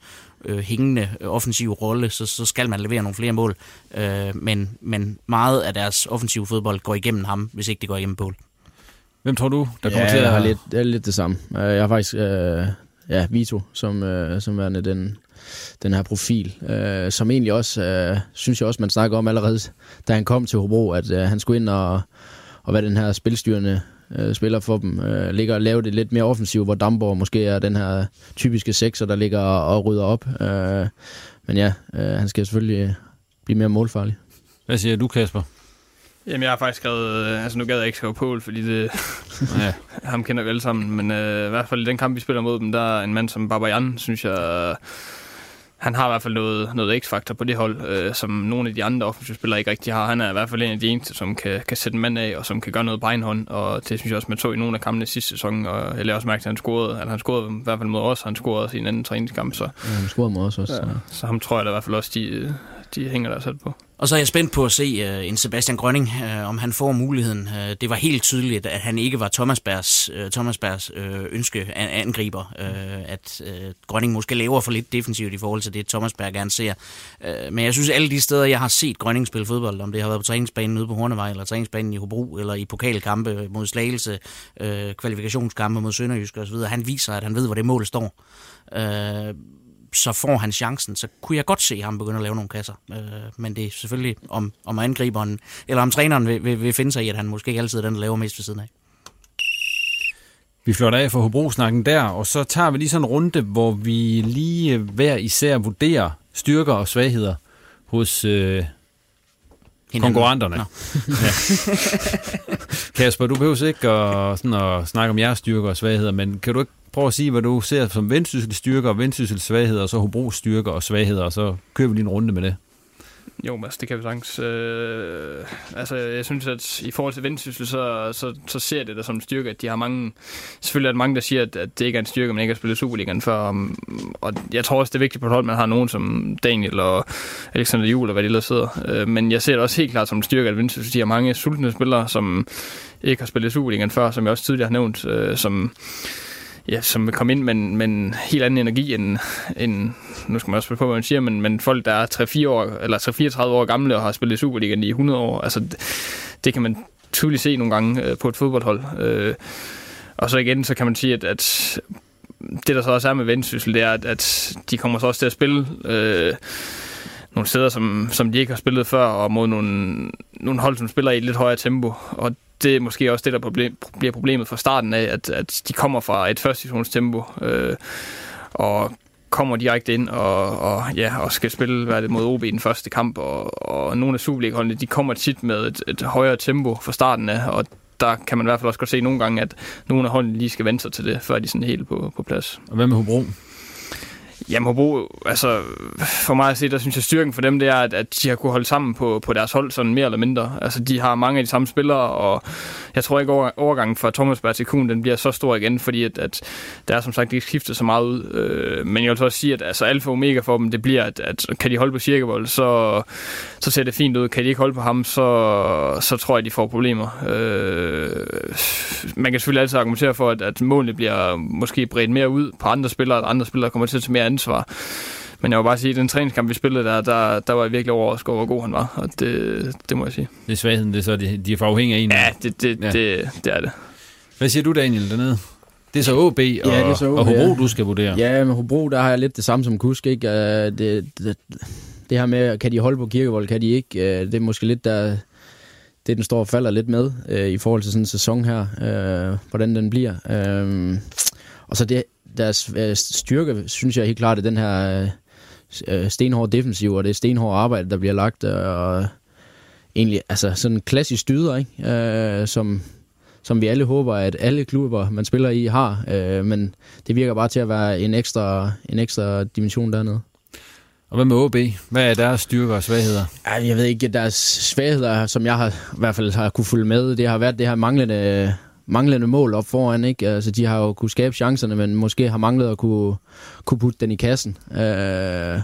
øh, hængende offensive rolle, så, så skal man levere nogle flere mål. Øh, men, men meget af deres offensive fodbold går igennem ham, hvis ikke det går igennem Pål. Hvem tror du, der kommer ja, til at... Jeg har lidt, det er lidt det samme. Jeg har faktisk øh, ja, Vito som, øh, som værende den, den her profil, øh, som egentlig også, øh, synes jeg også, man snakker om allerede, da han kom til Hobro, at øh, han skulle ind og, og være den her spilstyrende øh, spiller for dem. Øh, ligger og lave det lidt mere offensivt, hvor Damborg måske er den her typiske sekser, der ligger og, og rydder op. Øh, men ja, øh, han skal selvfølgelig blive mere målfarlig. Hvad siger du, Kasper? Jamen, jeg har faktisk skrevet... Øh, altså, nu gad jeg ikke skrive Pål, fordi det... *laughs* ja. ham kender vi alle sammen. Men øh, i hvert fald i den kamp, vi spiller mod dem, der er en mand som Babajan, synes jeg... Han har i hvert fald noget, noget x-faktor på det hold, øh, som nogle af de andre offensive spillere ikke rigtig har. Han er i hvert fald en af de eneste, som kan, kan sætte en mand af, og som kan gøre noget på egen hånd. Og det synes jeg også, man så i nogle af kampene sidste sæson. Og jeg lader også mærke, at han scorede, at han scorede i hvert fald mod os, han scorede også i en anden træningskamp. Så, ja, han scorede mod os også. Ja. Så ham tror jeg da i hvert fald også, de, de hænger der sat på. Og så er jeg spændt på at se uh, en Sebastian Grønning, uh, om han får muligheden. Uh, det var helt tydeligt, at han ikke var Thomas Bærs, uh, Thomas Bærs uh, ønske angriber. Uh, at uh, Grønning måske laver for lidt defensivt i forhold til det, Thomas Bær gerne ser. Uh, men jeg synes, alle de steder, jeg har set Grønning spille fodbold, om det har været på træningsbanen ude på Hornevej, eller træningsbanen i Hobro, eller i pokalkampe mod Slagelse, uh, kvalifikationskampe mod Sønderjysk osv., han viser, at han ved, hvor det mål står. Uh, så får han chancen, så kunne jeg godt se ham begynde at lave nogle kasser. Øh, men det er selvfølgelig om, om angriberen, eller om træneren vil, vil, vil finde sig i, at han måske ikke altid er den, der laver mest ved siden af. Vi flytter af for Hobro-snakken der, og så tager vi lige sådan en runde, hvor vi lige hver især vurderer styrker og svagheder hos øh, konkurrenterne. ja. *laughs* Kasper, du behøver ikke at, sådan at snakke om jeres styrker og svagheder, men kan du ikke prøv at sige, hvad du ser som vendsyssel styrker og vendsyssel svagheder, og så Hobros styrker og svagheder, og så kører vi lige en runde med det. Jo, altså, det kan vi sagtens. Øh, altså, jeg synes, at i forhold til vendsyssel, så, så, så ser det der som en styrke, at de har mange... Selvfølgelig er der mange, der siger, at, at det ikke er en styrke, man ikke har spillet Superligaen før. Og, og jeg tror også, det er vigtigt på et hold, man har nogen som Daniel og Alexander Juhl og hvad de ellers sidder. Øh, men jeg ser det også helt klart som en styrke, at vendsyssel, de har mange sultne spillere, som ikke har spillet Superligaen før, som jeg også tidligere har nævnt, øh, som ja, som vil komme ind med, med en helt anden energi end, end nu skal man også på, hvad man siger, men, men folk, der er 3-4 år, eller 3-34 år gamle og har spillet i Superligaen i 100 år, altså det, det kan man tydeligt se nogle gange øh, på et fodboldhold. Øh, og så igen, så kan man sige, at, at det, der så også er med Vendsyssel, det er, at, at de kommer så også til at spille øh, nogle steder, som, som de ikke har spillet før, og mod nogle, nogle hold, som spiller i et lidt højere tempo. Og det er måske også det, der problem, bliver problemet fra starten af, at, at de kommer fra et første tempo, øh, og kommer direkte ind og, og, ja, og skal spille hvad det, mod OB i den første kamp, og, og nogle af Superliga-holdene, de kommer tit med et, et højere tempo fra starten af, og der kan man i hvert fald også godt se nogle gange, at nogle af holdene lige skal vente sig til det, før de sådan helt på, på plads. Og hvad med Hobro? Jamen Hobro, altså for mig at se, der synes jeg styrken for dem, det er, at, at de har kunne holde sammen på, på deres hold, sådan mere eller mindre. Altså de har mange af de samme spillere, og jeg tror ikke over, overgangen fra Thomas Berg til Kuhn, den bliver så stor igen, fordi at, at der er som sagt ikke skiftet så meget ud. Øh, men jeg vil også sige, at altså, alfa og omega for dem, det bliver, at, at kan de holde på Cirkevold, så, så ser det fint ud. Kan de ikke holde på ham, så, så tror jeg, de får problemer. Øh, man kan selvfølgelig altid argumentere for, at, at målene bliver måske bredt mere ud på andre spillere, at andre spillere kommer til at tage mere ansvar. Men jeg vil bare sige, at den træningskamp, vi spillede der, der, der var jeg virkelig overrasket over, hvor god han var. Og det, det må jeg sige. Det er svagheden, det er så, de, de er for afhængige af en. Ja, det, det, ja. det, det er det. Hvad siger du, Daniel, dernede? Det er så OB og, ja, det er så OB, og Hobro, ja. du skal vurdere. Ja, men Hobro, der har jeg lidt det samme som Kusk. Ikke? Det, det, det her med, kan de holde på Kirkevold, kan de ikke? Det er måske lidt der, det den står og falder lidt med øh, i forhold til sådan en sæson her, øh, hvordan den bliver. Øh, og så det, deres øh, styrke, synes jeg helt klart, er den her øh, stenhårde defensiv, og det er stenhårde arbejde, der bliver lagt, og egentlig, altså sådan en klassisk dyder, ikke? Øh, som, som vi alle håber, at alle klubber, man spiller i, har, øh, men det virker bare til at være en ekstra, en ekstra dimension dernede. Og hvad med OB? Hvad er deres styrker og svagheder? Jeg ved ikke, deres svagheder, som jeg har, i hvert fald har kunne følge med, det har været det her manglende manglende mål op foran. Ikke? Altså, de har jo kunne skabe chancerne, men måske har manglet at kunne, kunne putte den i kassen. Øh,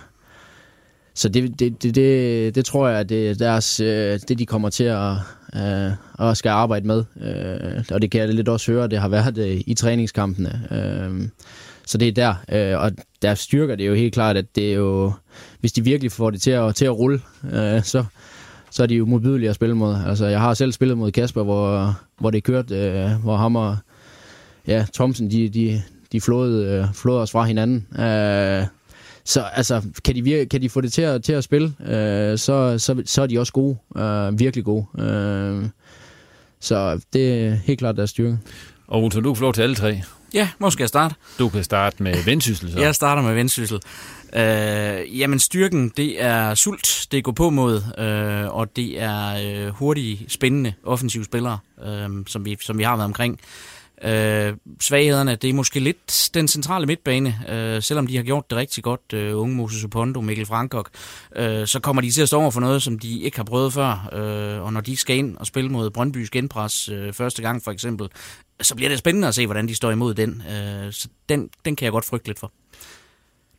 så det, det, det, det, det tror jeg, det er deres, øh, det, de kommer til at, øh, at skal arbejde med. Øh, og det kan jeg lidt også høre, det har været øh, i træningskampene. Øh, så det er der. Øh, og deres styrker, det er jo helt klart, at det er jo, hvis de virkelig får det til at, til at rulle, øh, så, så er de jo modbydelige at spille mod. Altså, jeg har selv spillet mod Kasper, hvor, hvor det kørte, øh, hvor ham og ja, Thomsen, de, de, de flåede, øh, flåede os fra hinanden. Øh, så altså, kan de, virke, kan de få det til at, til at spille, øh, så, så, så er de også gode. Øh, virkelig gode. Øh, så det er helt klart deres styrke. Og Uto, du får til alle tre. Ja, hvor skal jeg starte? Du kan starte med vendsyssel. Så. Jeg starter med vendsyssel. Øh, jamen styrken, det er sult, det er gå på mod, øh, og det er øh, hurtige, spændende offensive spillere, øh, som, vi, som vi har været omkring. Øh, svaghederne, det er måske lidt den centrale midtbane, øh, selvom de har gjort det rigtig godt, øh, unge Moses Opondo, Mikkel Frankok, øh, så kommer de til at stå over for noget, som de ikke har prøvet før, øh, og når de skal ind og spille mod Brøndbys genpres øh, første gang for eksempel, så bliver det spændende at se, hvordan de står imod den. Øh, så den, den kan jeg godt frygte lidt for.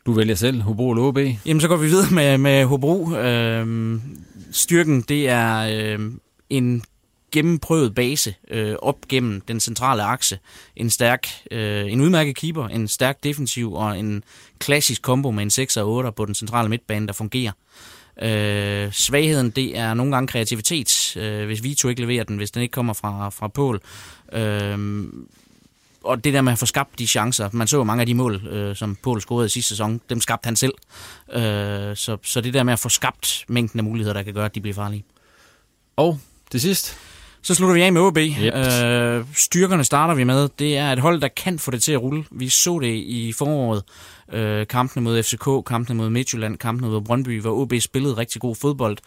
Du vælger selv Hobro eller OB? Jamen, så går vi videre med, med Hobro. Øhm, styrken, det er øhm, en gennemprøvet base øh, op gennem den centrale akse. En stærk, øh, en udmærket keeper, en stærk defensiv og en klassisk kombo med en 6 og 8 på den centrale midtbane, der fungerer. Øh, svagheden, det er nogle gange kreativitet, øh, hvis Vito ikke leverer den, hvis den ikke kommer fra, fra Pål. Øh, og det der med at få skabt de chancer, man så jo mange af de mål, øh, som Pål scorede i sidste sæson, dem skabte han selv. Øh, så, så det der med at få skabt mængden af muligheder, der kan gøre, at de bliver farlige. Og til sidst? Så slutter vi af med OB. Yep. Øh, styrkerne starter vi med. Det er et hold, der kan få det til at rulle. Vi så det i foråret. Øh, kampene mod FCK, kampene mod Midtjylland, kampene mod Brøndby, hvor OB spillede rigtig god fodbold.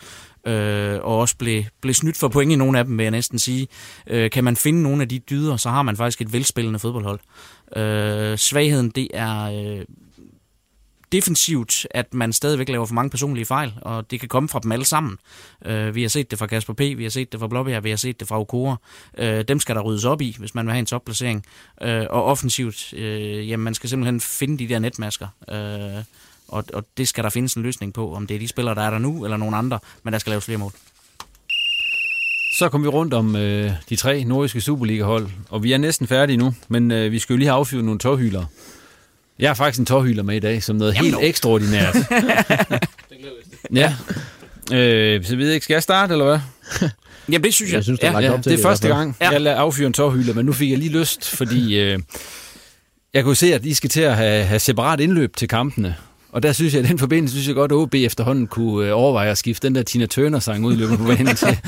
Øh, og også blev, blev snydt for point i nogle af dem, vil jeg næsten sige. Øh, kan man finde nogle af de dyder, så har man faktisk et velspillende fodboldhold. Øh, svagheden, det er øh, defensivt, at man stadigvæk laver for mange personlige fejl, og det kan komme fra dem alle sammen. Øh, vi har set det fra Kasper P., vi har set det fra Blåbjerg, vi har set det fra Okora. Øh, dem skal der ryddes op i, hvis man vil have en topplacering. Øh, og offensivt, øh, jamen man skal simpelthen finde de der netmasker. Øh, og, og det skal der findes en løsning på, om det er de spillere, der er der nu, eller nogen andre, men der skal laves flere mål. Så kom vi rundt om øh, de tre nordiske Superliga-hold, og vi er næsten færdige nu, men øh, vi skal jo lige have affyret nogle tårhyler. Jeg har faktisk en tårhyler med i dag, som noget Jamen helt no. ekstraordinært. *laughs* ja. Øh, så ved jeg ikke, skal jeg starte, eller hvad? Jamen, det synes jeg. Jeg synes, det er, ja, ja, det er første gang, ja. jeg lader affyre en tårhyler, men nu fik jeg lige lyst, fordi øh, jeg kunne se, at I skal til at have, have separat indløb til kampene. Og der synes jeg, i den forbindelse, synes jeg godt, at OB efterhånden kunne øh, overveje at skifte den der Tina Turner-sang ud i løbet på banen til.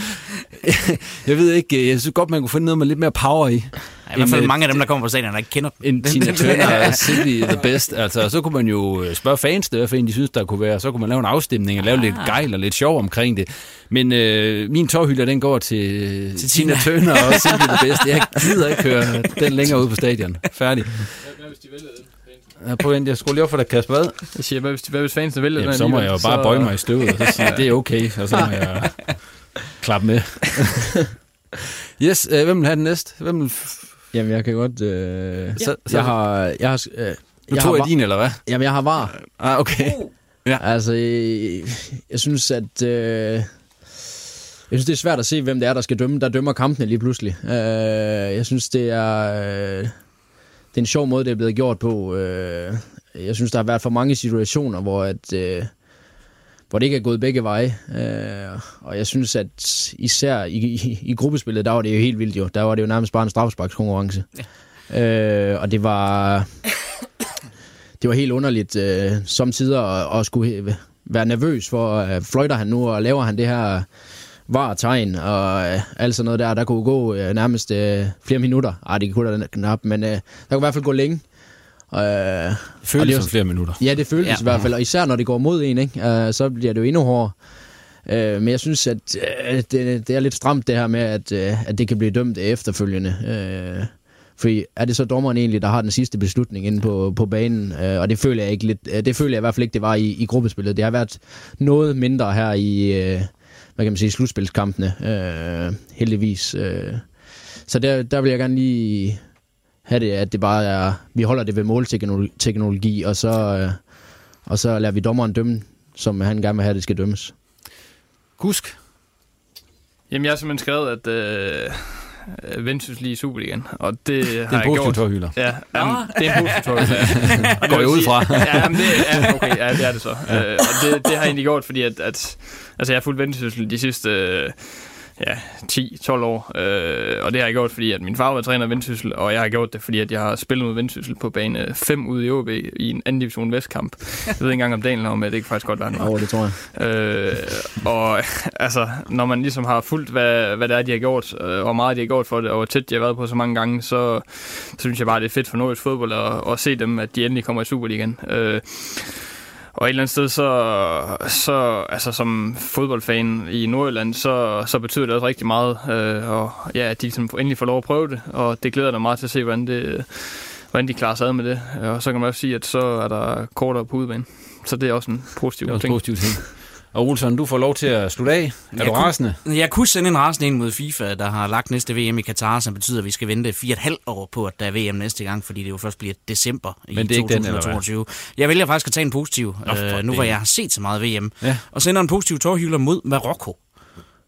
jeg ved ikke, jeg synes godt, man kunne finde noget med lidt mere power i. Ja, I hvert fald øh, mange af dem, der kommer på stadion, der ikke kender En Tina Turner *laughs* er simply the best. Altså, så kunne man jo øh, spørge fans, det hvad en de synes, der kunne være. Så kunne man lave en afstemning og lave ah. lidt gejl og lidt sjov omkring det. Men øh, min tårhylder, den går til, til Tina, Tina Turner og *laughs* simply the best. Jeg gider ikke høre den længere ud på stadion. Færdig. Hvad hvis de vælger den? Ja, på en, jeg skulle lige op for dig, Kasper. Hvad? Jeg siger, hvad hvis, hvad hvis fansene vælger Jamen, så må jeg jo bare så... bøje mig i støvet, og så sige, det er okay, og så må jeg *laughs* klappe med. *laughs* yes, øh, hvem vil have den næste? Hvem vil... Jamen, jeg kan godt... Øh... Så, så, jeg har... Jeg har øh, du tog jeg din, eller hvad? Jamen, jeg har var. Ah, okay. Ja. Altså, jeg, jeg synes, at... Øh, jeg synes, det er svært at se, hvem det er, der skal dømme. Der dømmer kampene lige pludselig. Øh, jeg synes, det er... Øh, det er en sjov måde, det er blevet gjort på. Øh, jeg synes, der har været for mange situationer, hvor, at, øh, hvor det ikke er gået begge veje. Øh, og jeg synes, at især i, i, i gruppespillet, der var det jo helt vildt jo. Der var det jo nærmest bare en straffesparkskonkurrence. Ja. Øh, og det var... Det var helt underligt øh, samtidig at, at skulle være nervøs for, at fløjter han nu, og laver han det her var tegn og øh, alt sådan noget der. Der kunne gå øh, nærmest øh, flere minutter. Ej, det kunne da knap, men øh, der kunne i hvert fald gå længe. Øh, det føles som flere minutter. Ja, det føles ja. i hvert fald, og især når det går mod en, ikke? Øh, så bliver det jo endnu hårdere. Øh, men jeg synes, at øh, det, det er lidt stramt det her med, at, øh, at det kan blive dømt efterfølgende. Øh, fordi er det så dommeren egentlig, der har den sidste beslutning inde på, på banen? Øh, og det føler jeg ikke lidt, øh, det føler jeg i hvert fald ikke, det var i, i gruppespillet. Det har været noget mindre her i, øh, hvad kan man sige, slutspilskampene, øh, heldigvis. Øh. Så der, der vil jeg gerne lige have det, at det bare er, vi holder det ved målteknologi, og så, øh, og så lader vi dommeren dømme, som han gerne vil have, det skal dømmes. Kusk? Jamen, jeg har simpelthen skrevet, at øh, Vendsyssel i Superligaen, og det, det har jeg gjort. Tårhylder. Ja, jamen, det er en positiv tårhylder. *laughs* Ja. Går jeg ud fra. ja, jamen, det, ja, okay, ja, det er det så. Ja. *laughs* Øh, og det, det har jeg egentlig gjort, fordi at, at altså, jeg har fulgt Vendsyssel de sidste... Øh, ja, 10-12 år. Øh, og det har jeg gjort, fordi at min far var træner i Vendsyssel, og jeg har gjort det, fordi at jeg har spillet mod Vendsyssel på bane 5 ude i OB i en anden division Vestkamp. Jeg ved ikke engang om dagen om, at det kan faktisk godt være noget. Ja, det tror jeg. Øh, og *laughs* altså, når man ligesom har fulgt, hvad, hvad det er, de har gjort, øh, og hvor meget de har gjort for det, og hvor tæt de har været på så mange gange, så, så synes jeg bare, det er fedt for nordisk fodbold at, at se dem, at de endelig kommer i Superligaen. Øh, og et eller andet sted, så, så altså som fodboldfan i Nordjylland, så, så betyder det også rigtig meget. Øh, og ja, at de ligesom endelig får lov at prøve det, og det glæder mig meget til at se, hvordan, det, hvordan de klarer sig ad med det. Og så kan man også sige, at så er der kortere på udbanen. Så det er også en positiv det er også ting. positiv ting. Og Olsen, du får lov til at slutte af. Er jeg du rasende? Kunne, jeg kunne sende en rasende ind mod FIFA, der har lagt næste VM i Katar, som betyder, at vi skal vente fire et halvt år på, at der er VM næste gang, fordi det jo først bliver december i Men det er 2022. Ikke den, jeg vælger faktisk at tage en positiv, Nå, øh, nu hvor jeg har set så meget VM. Ja. Og sender en positiv tårhylder mod Marokko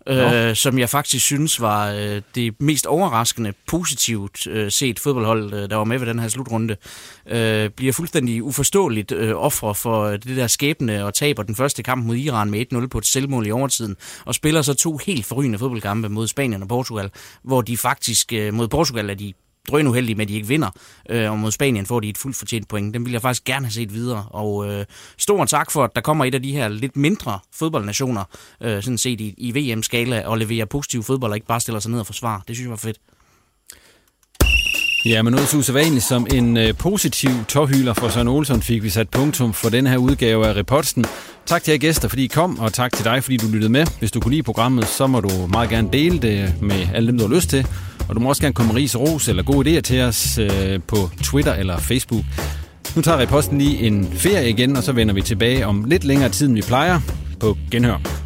øh, som jeg faktisk synes var øh, det mest overraskende positivt øh, set fodboldhold, øh, der var med ved den her slutrunde, øh, bliver fuldstændig uforståeligt øh, ofre for øh, det der skæbne og taber den første kamp mod Iran med 1-0 på et selvmål i overtiden, og spiller så to helt forrygende fodboldkampe mod Spanien og Portugal, hvor de faktisk øh, mod Portugal er de drønuheldige med, at de ikke vinder. Øh, og mod Spanien får de et fuldt fortjent point. Den vil jeg faktisk gerne have set videre. Og øh, stor tak for, at der kommer et af de her lidt mindre fodboldnationer, øh, sådan set i, i VM-skala, og leverer positiv fodbold og ikke bare stiller sig ned og forsvarer. Det synes jeg var fedt. Ja, men noget så usædvanligt som en øh, positiv tårhyler for Søren Olsen fik vi sat punktum for den her udgave af Reposten. Tak til jer gæster, fordi I kom, og tak til dig, fordi du lyttede med. Hvis du kunne lide programmet, så må du meget gerne dele det med alle dem, du har lyst til. Og du må også gerne komme med ris ros eller gode idéer til os øh, på Twitter eller Facebook. Nu tager Reposten lige en ferie igen, og så vender vi tilbage om lidt længere tid, end vi plejer. På genhør.